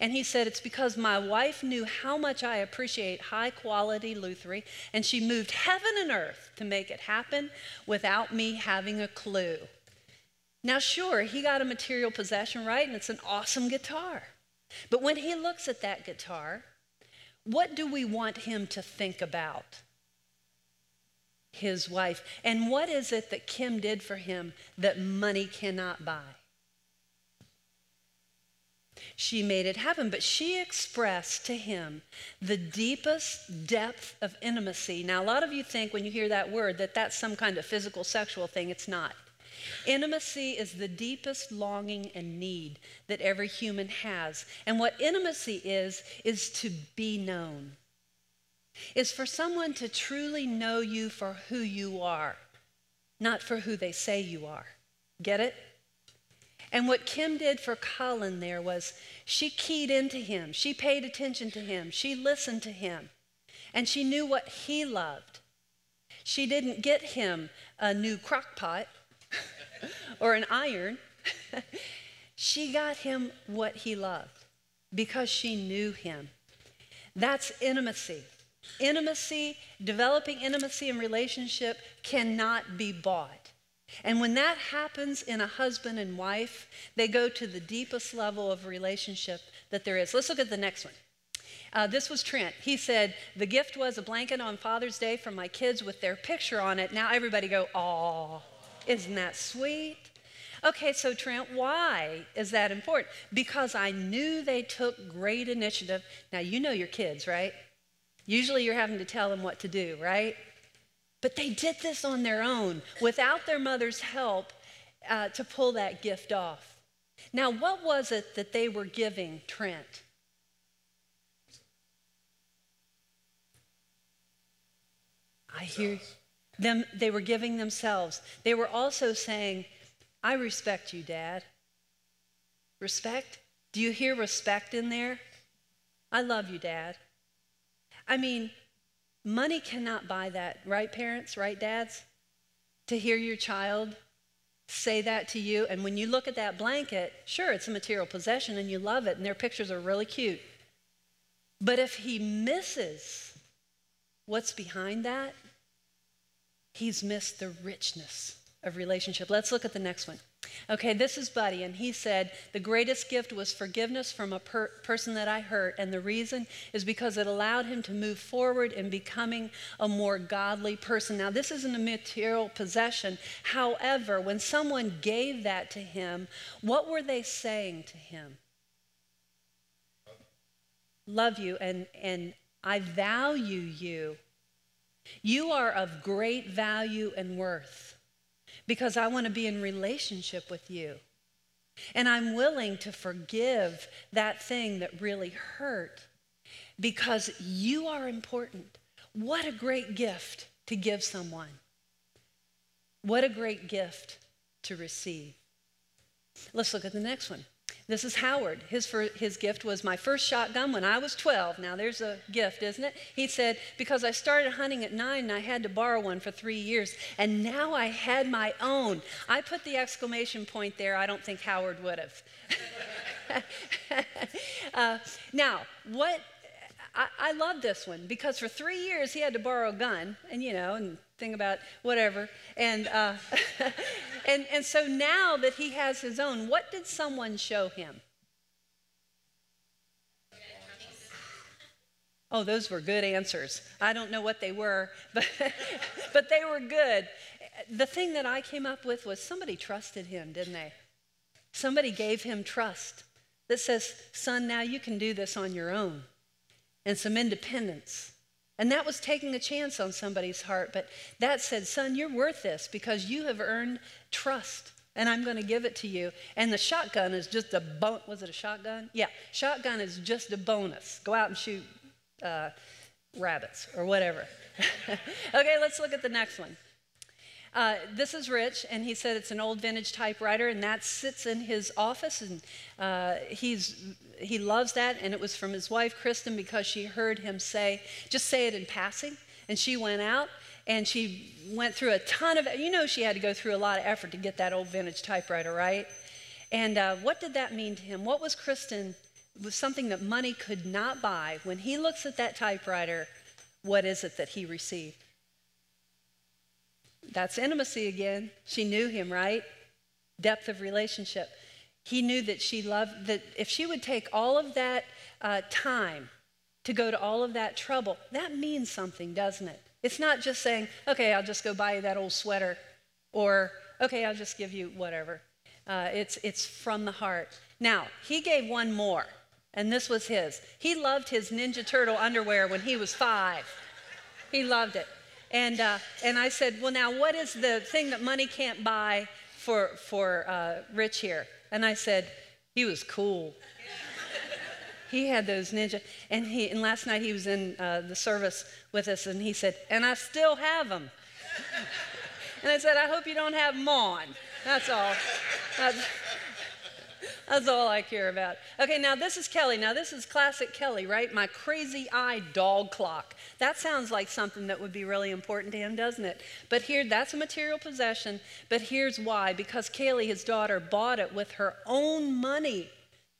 And he said, It's because my wife knew how much I appreciate high quality lutherie, and she moved heaven and earth to make it happen without me having a clue. Now, sure, he got a material possession, right? And it's an awesome guitar. But when he looks at that guitar, what do we want him to think about? His wife. And what is it that Kim did for him that money cannot buy? She made it happen, but she expressed to him the deepest depth of intimacy. Now, a lot of you think when you hear that word that that's some kind of physical sexual thing. It's not. Intimacy is the deepest longing and need that every human has. And what intimacy is, is to be known, is for someone to truly know you for who you are, not for who they say you are. Get it? And what Kim did for Colin there was she keyed into him, she paid attention to him, she listened to him, and she knew what he loved. She didn't get him a new crock pot or an iron. she got him what he loved because she knew him. That's intimacy. Intimacy, developing intimacy and relationship cannot be bought. And when that happens in a husband and wife, they go to the deepest level of relationship that there is. Let's look at the next one. Uh, this was Trent. He said, The gift was a blanket on Father's Day for my kids with their picture on it. Now everybody go, Aw, isn't that sweet? Okay, so Trent, why is that important? Because I knew they took great initiative. Now, you know your kids, right? Usually you're having to tell them what to do, right? But they did this on their own without their mother's help uh, to pull that gift off. Now, what was it that they were giving Trent? I hear them, they were giving themselves. They were also saying, I respect you, Dad. Respect? Do you hear respect in there? I love you, Dad. I mean, money cannot buy that, right, parents, right, dads? To hear your child say that to you, and when you look at that blanket, sure, it's a material possession and you love it, and their pictures are really cute. But if he misses what's behind that, he's missed the richness of relationship. Let's look at the next one. Okay, this is Buddy, and he said, The greatest gift was forgiveness from a per- person that I hurt, and the reason is because it allowed him to move forward in becoming a more godly person. Now, this isn't a material possession. However, when someone gave that to him, what were they saying to him? Love you, and, and I value you. You are of great value and worth because I want to be in relationship with you. And I'm willing to forgive that thing that really hurt because you are important. What a great gift to give someone. What a great gift to receive. Let's look at the next one. This is Howard. His, fir- his gift was my first shotgun when I was 12. Now, there's a gift, isn't it? He said, Because I started hunting at nine and I had to borrow one for three years, and now I had my own. I put the exclamation point there. I don't think Howard would have. uh, now, what I, I love this one because for three years he had to borrow a gun, and you know, and think about whatever. And uh, and and so now that he has his own, what did someone show him? Oh, those were good answers. I don't know what they were, but, but they were good. The thing that I came up with was somebody trusted him, didn't they? Somebody gave him trust that says, son, now you can do this on your own, and some independence. And that was taking a chance on somebody's heart. But that said, son, you're worth this because you have earned trust. And I'm going to give it to you. And the shotgun is just a bon- was it a shotgun? Yeah, shotgun is just a bonus. Go out and shoot uh, rabbits or whatever. okay, let's look at the next one. Uh, this is Rich, and he said it's an old vintage typewriter, and that sits in his office, and uh, he's he loves that. And it was from his wife Kristen because she heard him say, just say it in passing, and she went out and she went through a ton of, you know, she had to go through a lot of effort to get that old vintage typewriter, right? And uh, what did that mean to him? What was Kristen? Was something that money could not buy. When he looks at that typewriter, what is it that he received? That's intimacy again. She knew him, right? Depth of relationship. He knew that she loved, that if she would take all of that uh, time to go to all of that trouble, that means something, doesn't it? It's not just saying, okay, I'll just go buy you that old sweater, or okay, I'll just give you whatever. Uh, it's, it's from the heart. Now, he gave one more, and this was his. He loved his Ninja Turtle underwear when he was five. He loved it. And, uh, and I said, Well, now, what is the thing that money can't buy for, for uh, Rich here? And I said, He was cool. he had those ninja. And, he, and last night he was in uh, the service with us, and he said, And I still have them. and I said, I hope you don't have them on. That's all. That's, that's all I care about. Okay, now this is Kelly. Now this is classic Kelly, right? My crazy eye dog clock. That sounds like something that would be really important to him, doesn't it? But here, that's a material possession. But here's why because Kaylee, his daughter, bought it with her own money.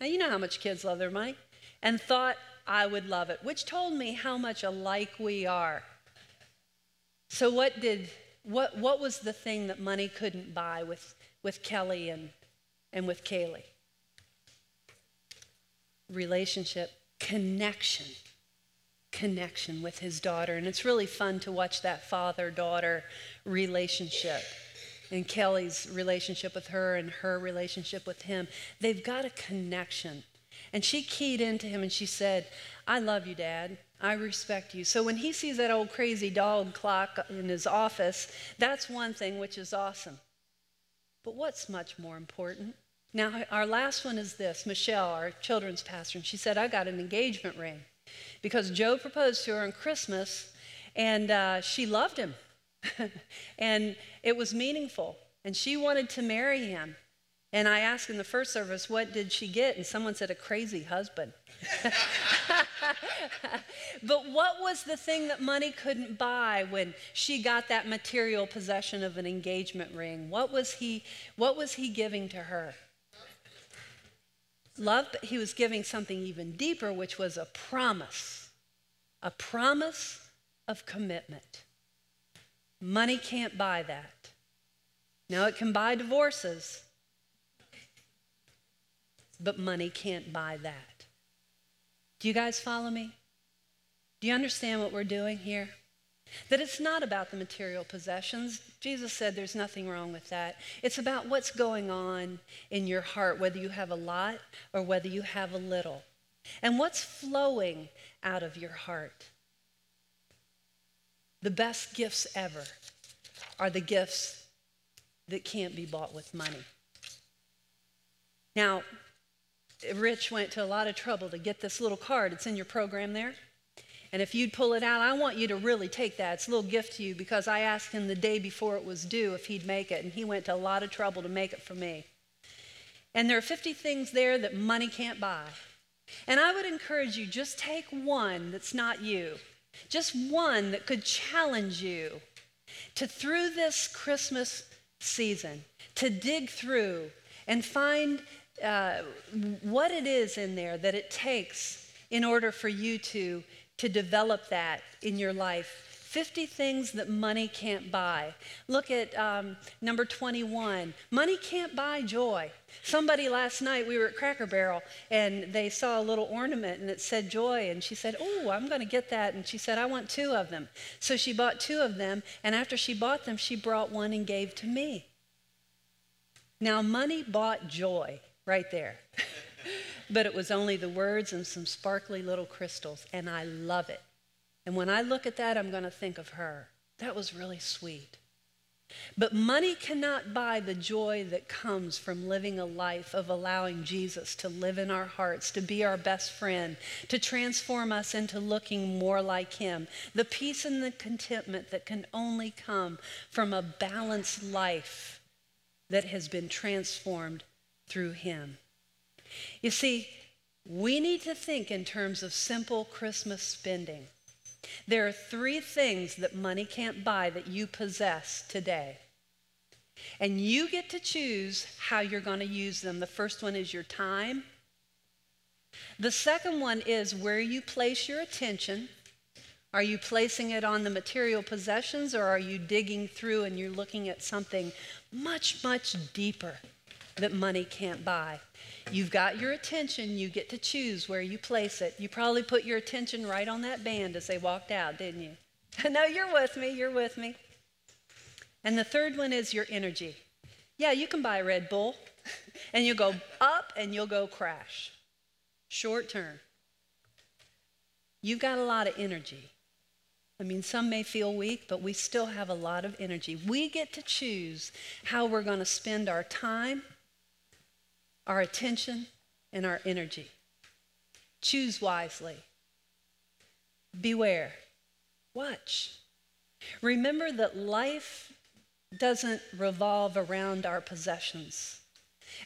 Now, you know how much kids love their money, and thought I would love it, which told me how much alike we are. So, what did what, what was the thing that money couldn't buy with, with Kelly and, and with Kaylee? Relationship, connection, connection with his daughter. And it's really fun to watch that father daughter relationship and Kelly's relationship with her and her relationship with him. They've got a connection. And she keyed into him and she said, I love you, Dad. I respect you. So when he sees that old crazy dog clock in his office, that's one thing which is awesome. But what's much more important? Now, our last one is this Michelle, our children's pastor, and she said, I got an engagement ring because Joe proposed to her on Christmas and uh, she loved him. and it was meaningful. And she wanted to marry him. And I asked in the first service, what did she get? And someone said, a crazy husband. but what was the thing that money couldn't buy when she got that material possession of an engagement ring? What was he, what was he giving to her? love, but he was giving something even deeper, which was a promise, a promise of commitment. Money can't buy that. Now, it can buy divorces, but money can't buy that. Do you guys follow me? Do you understand what we're doing here? That it's not about the material possessions. Jesus said there's nothing wrong with that. It's about what's going on in your heart, whether you have a lot or whether you have a little, and what's flowing out of your heart. The best gifts ever are the gifts that can't be bought with money. Now, Rich went to a lot of trouble to get this little card. It's in your program there. And if you'd pull it out, I want you to really take that. It's a little gift to you because I asked him the day before it was due if he'd make it, and he went to a lot of trouble to make it for me. And there are 50 things there that money can't buy. And I would encourage you just take one that's not you, just one that could challenge you to, through this Christmas season, to dig through and find uh, what it is in there that it takes in order for you to to develop that in your life. 50 things that money can't buy. Look at um, number 21. Money can't buy joy. Somebody last night, we were at Cracker Barrel, and they saw a little ornament and it said joy. And she said, Oh, I'm going to get that. And she said, I want two of them. So she bought two of them. And after she bought them, she brought one and gave to me. Now, money bought joy right there. but it was only the words and some sparkly little crystals, and I love it. And when I look at that, I'm going to think of her. That was really sweet. But money cannot buy the joy that comes from living a life of allowing Jesus to live in our hearts, to be our best friend, to transform us into looking more like Him. The peace and the contentment that can only come from a balanced life that has been transformed through Him. You see, we need to think in terms of simple Christmas spending. There are three things that money can't buy that you possess today. And you get to choose how you're going to use them. The first one is your time. The second one is where you place your attention. Are you placing it on the material possessions or are you digging through and you're looking at something much, much deeper that money can't buy? You've got your attention. You get to choose where you place it. You probably put your attention right on that band as they walked out, didn't you? no, you're with me. You're with me. And the third one is your energy. Yeah, you can buy a Red Bull and you'll go up and you'll go crash. Short term. You've got a lot of energy. I mean, some may feel weak, but we still have a lot of energy. We get to choose how we're going to spend our time our attention, and our energy. Choose wisely. Beware. Watch. Remember that life doesn't revolve around our possessions.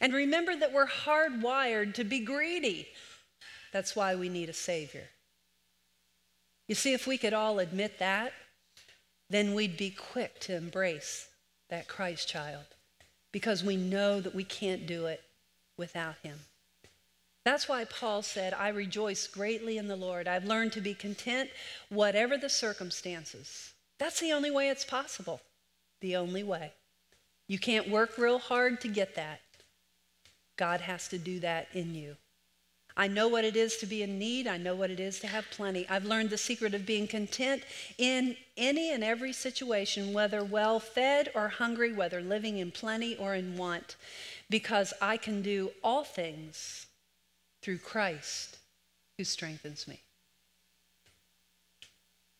And remember that we're hardwired to be greedy. That's why we need a Savior. You see, if we could all admit that, then we'd be quick to embrace that Christ child because we know that we can't do it without him. That's why Paul said, I rejoice greatly in the Lord. I've learned to be content, whatever the circumstances. That's the only way it's possible. The only way. You can't work real hard to get that. God has to do that in you. I know what it is to be in need. I know what it is to have plenty. I've learned the secret of being content in any and every situation, whether well fed or hungry, whether living in plenty or in want because I can do all things through Christ who strengthens me.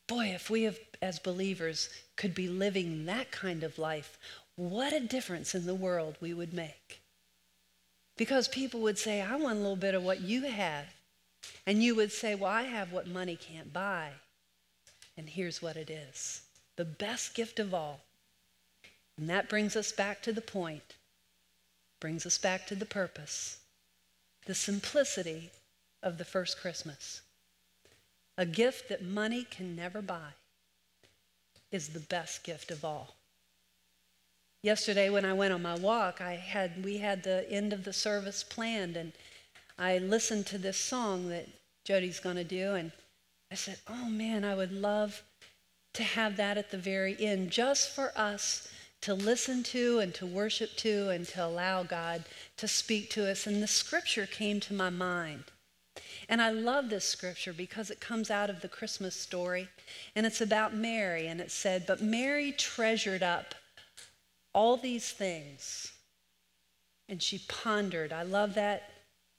Boy, if we have, as believers could be living that kind of life, what a difference in the world we would make. Because people would say, I want a little bit of what you have. And you would say, Well, I have what money can't buy. And here's what it is the best gift of all. And that brings us back to the point brings us back to the purpose, the simplicity of the first Christmas. A gift that money can never buy is the best gift of all. Yesterday when I went on my walk, I had we had the end of the service planned and I listened to this song that Jody's going to do and I said, "Oh man, I would love to have that at the very end just for us to listen to and to worship to and to allow God to speak to us. And the scripture came to my mind. And I love this scripture because it comes out of the Christmas story. And it's about Mary. And it said, But Mary treasured up all these things. And she pondered. I love that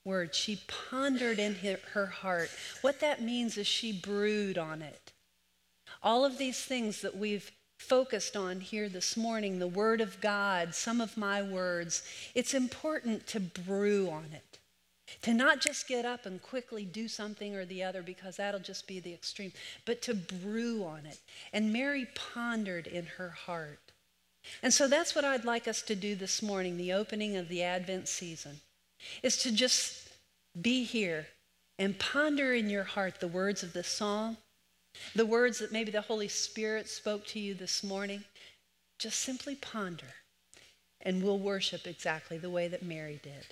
word. She pondered in her, heart. What that means is she brewed on it. All of these things that we've focused on here this morning, the Word of God, some of my words, it's important to brew on it. To not just get up and quickly do something or the other because that'll just be the extreme, but to brew on it. And Mary pondered in her heart. And so that's what I'd like us to do this morning, the opening of the Advent season, is to just be here and ponder in your heart the words of this song, the words that maybe the Holy Spirit spoke to you this morning. Just simply ponder, and we'll worship exactly the way that Mary did.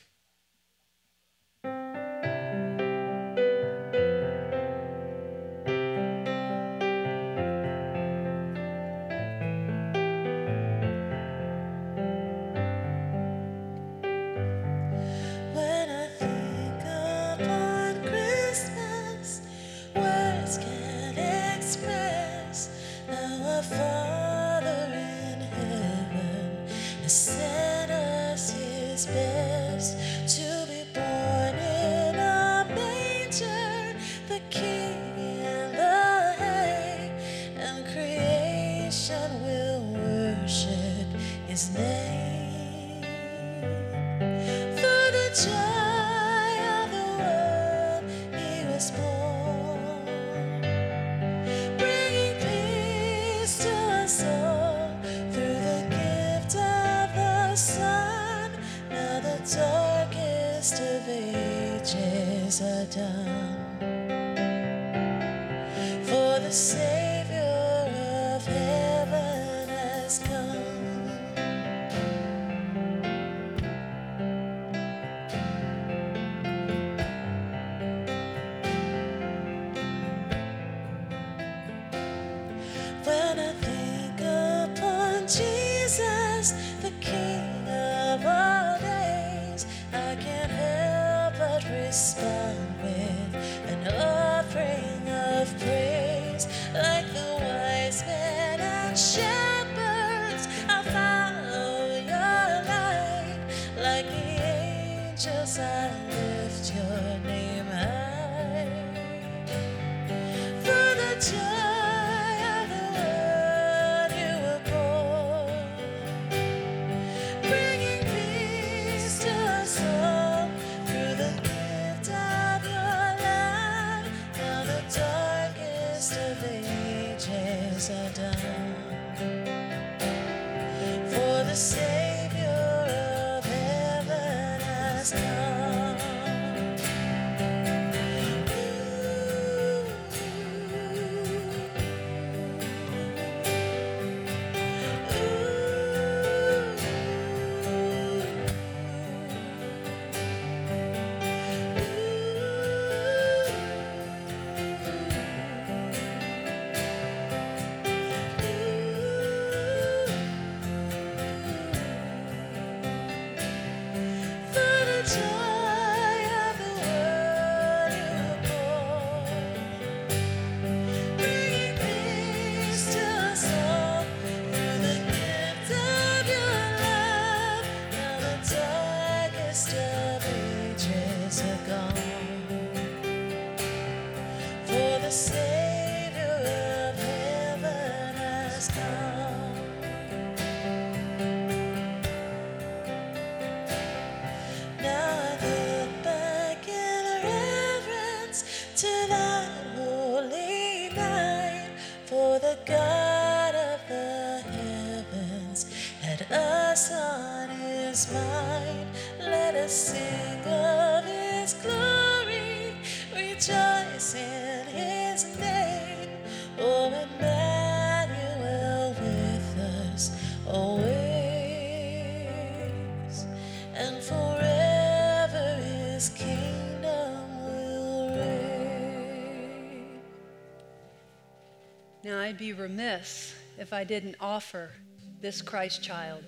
I'd be remiss if I didn't offer this Christ child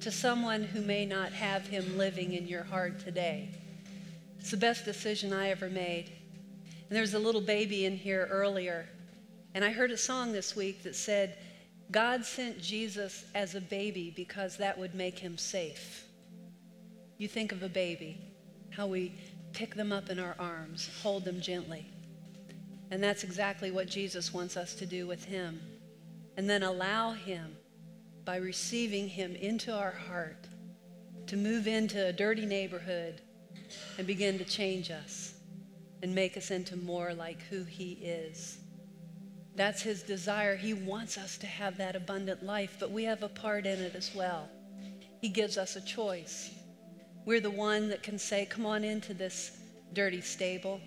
to someone who may not have him living in your heart today. It's the best decision I ever made. And there was a little baby in here earlier, and I heard a song this week that said, God sent Jesus as a baby because that would make him safe. You think of a baby, how we pick them up in our arms, hold them gently. And that's exactly what Jesus wants us to do with him. And then allow him, by receiving him into our heart, to move into a dirty neighborhood and begin to change us and make us into more like who he is. That's his desire. He wants us to have that abundant life, but we have a part in it as well. He gives us a choice. We're the one that can say, Come on into this dirty stable,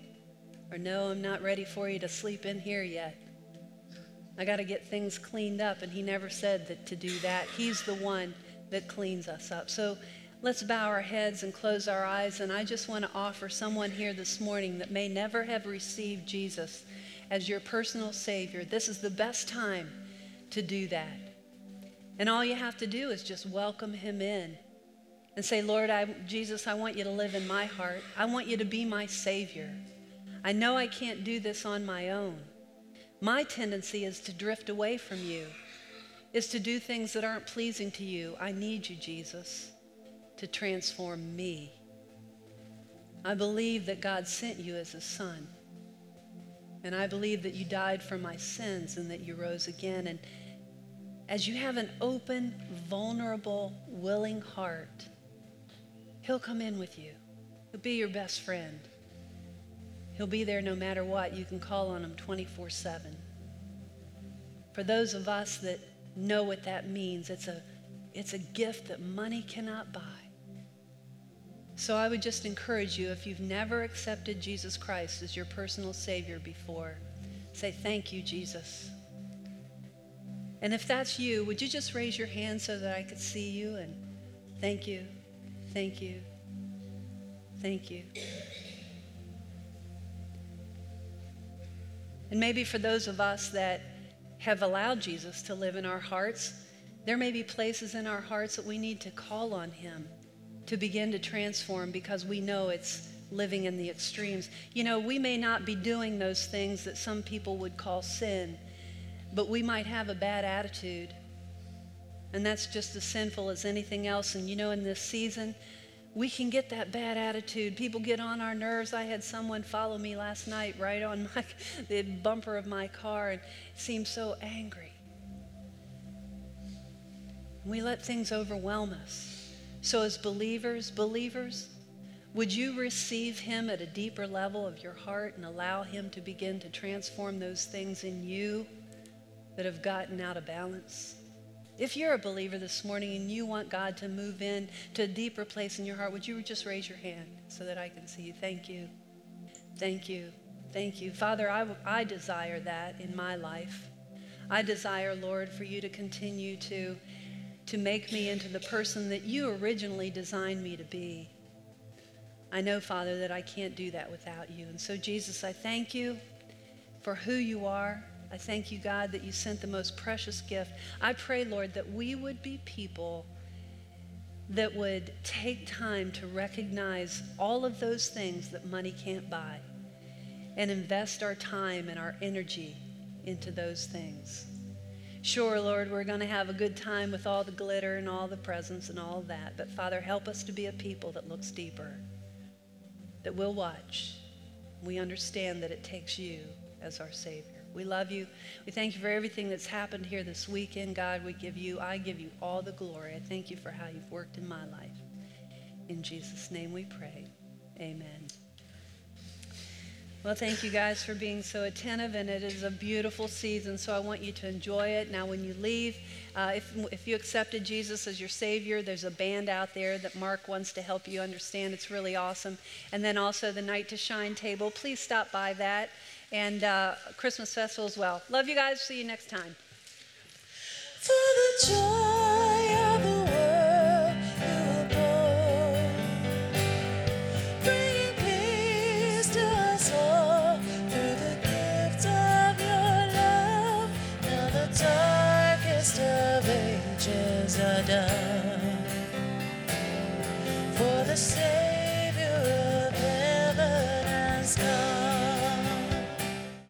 or No, I'm not ready for you to sleep in here yet. I got to get things cleaned up. And he never said that to do that. He's the one that cleans us up. So let's bow our heads and close our eyes. And I just want to offer someone here this morning that may never have received Jesus as your personal Savior. This is the best time to do that. And all you have to do is just welcome Him in and say, Lord, I, Jesus, I want you to live in my heart. I want you to be my Savior. I know I can't do this on my own. My tendency is to drift away from you, is to do things that aren't pleasing to you. I need you, Jesus, to transform me. I believe that God sent you as a son. And I believe that you died for my sins and that you rose again. And as you have an open, vulnerable, willing heart, He'll come in with you. He'll be your best friend. He'll be there no matter what. You can call on him 24 7. For those of us that know what that means, it's a, it's a gift that money cannot buy. So I would just encourage you if you've never accepted Jesus Christ as your personal Savior before, say, Thank you, Jesus. And if that's you, would you just raise your hand so that I could see you? And thank you, thank you, thank you. And maybe for those of us that have allowed Jesus to live in our hearts, there may be places in our hearts that we need to call on Him to begin to transform because we know it's living in the extremes. You know, we may not be doing those things that some people would call sin, but we might have a bad attitude. And that's just as sinful as anything else. And you know, in this season, we can get that bad attitude. People get on our nerves. I had someone follow me last night right on my, the bumper of my car and seemed so angry. We let things overwhelm us. So, as believers, believers, would you receive Him at a deeper level of your heart and allow Him to begin to transform those things in you that have gotten out of balance? If you're a believer this morning and you want God to move in to a deeper place in your heart, would you just raise your hand so that I can see you? Thank you. Thank you. Thank you. Father, I, I desire that in my life. I desire, Lord, for you to continue to, to make me into the person that you originally designed me to be. I know, Father, that I can't do that without you. And so, Jesus, I thank you for who you are. I thank you, God, that you sent the most precious gift. I pray, Lord, that we would be people that would take time to recognize all of those things that money can't buy and invest our time and our energy into those things. Sure, Lord, we're going to have a good time with all the glitter and all the presents and all that, but Father, help us to be a people that looks deeper, that will watch. We understand that it takes you as our Savior. We love you. We thank you for everything that's happened here this weekend. God, we give you, I give you all the glory. I thank you for how you've worked in my life. In Jesus' name we pray. Amen. Well, thank you guys for being so attentive, and it is a beautiful season, so I want you to enjoy it. Now, when you leave, uh, if, if you accepted Jesus as your Savior, there's a band out there that Mark wants to help you understand. It's really awesome. And then also the Night to Shine table. Please stop by that and uh, Christmas Festival as well. Love you guys. See you next time. For the joy of the world, you were born, bringing peace to us all through the gift of your love. Now the darkest of ages are done. For the Savior of heaven has come.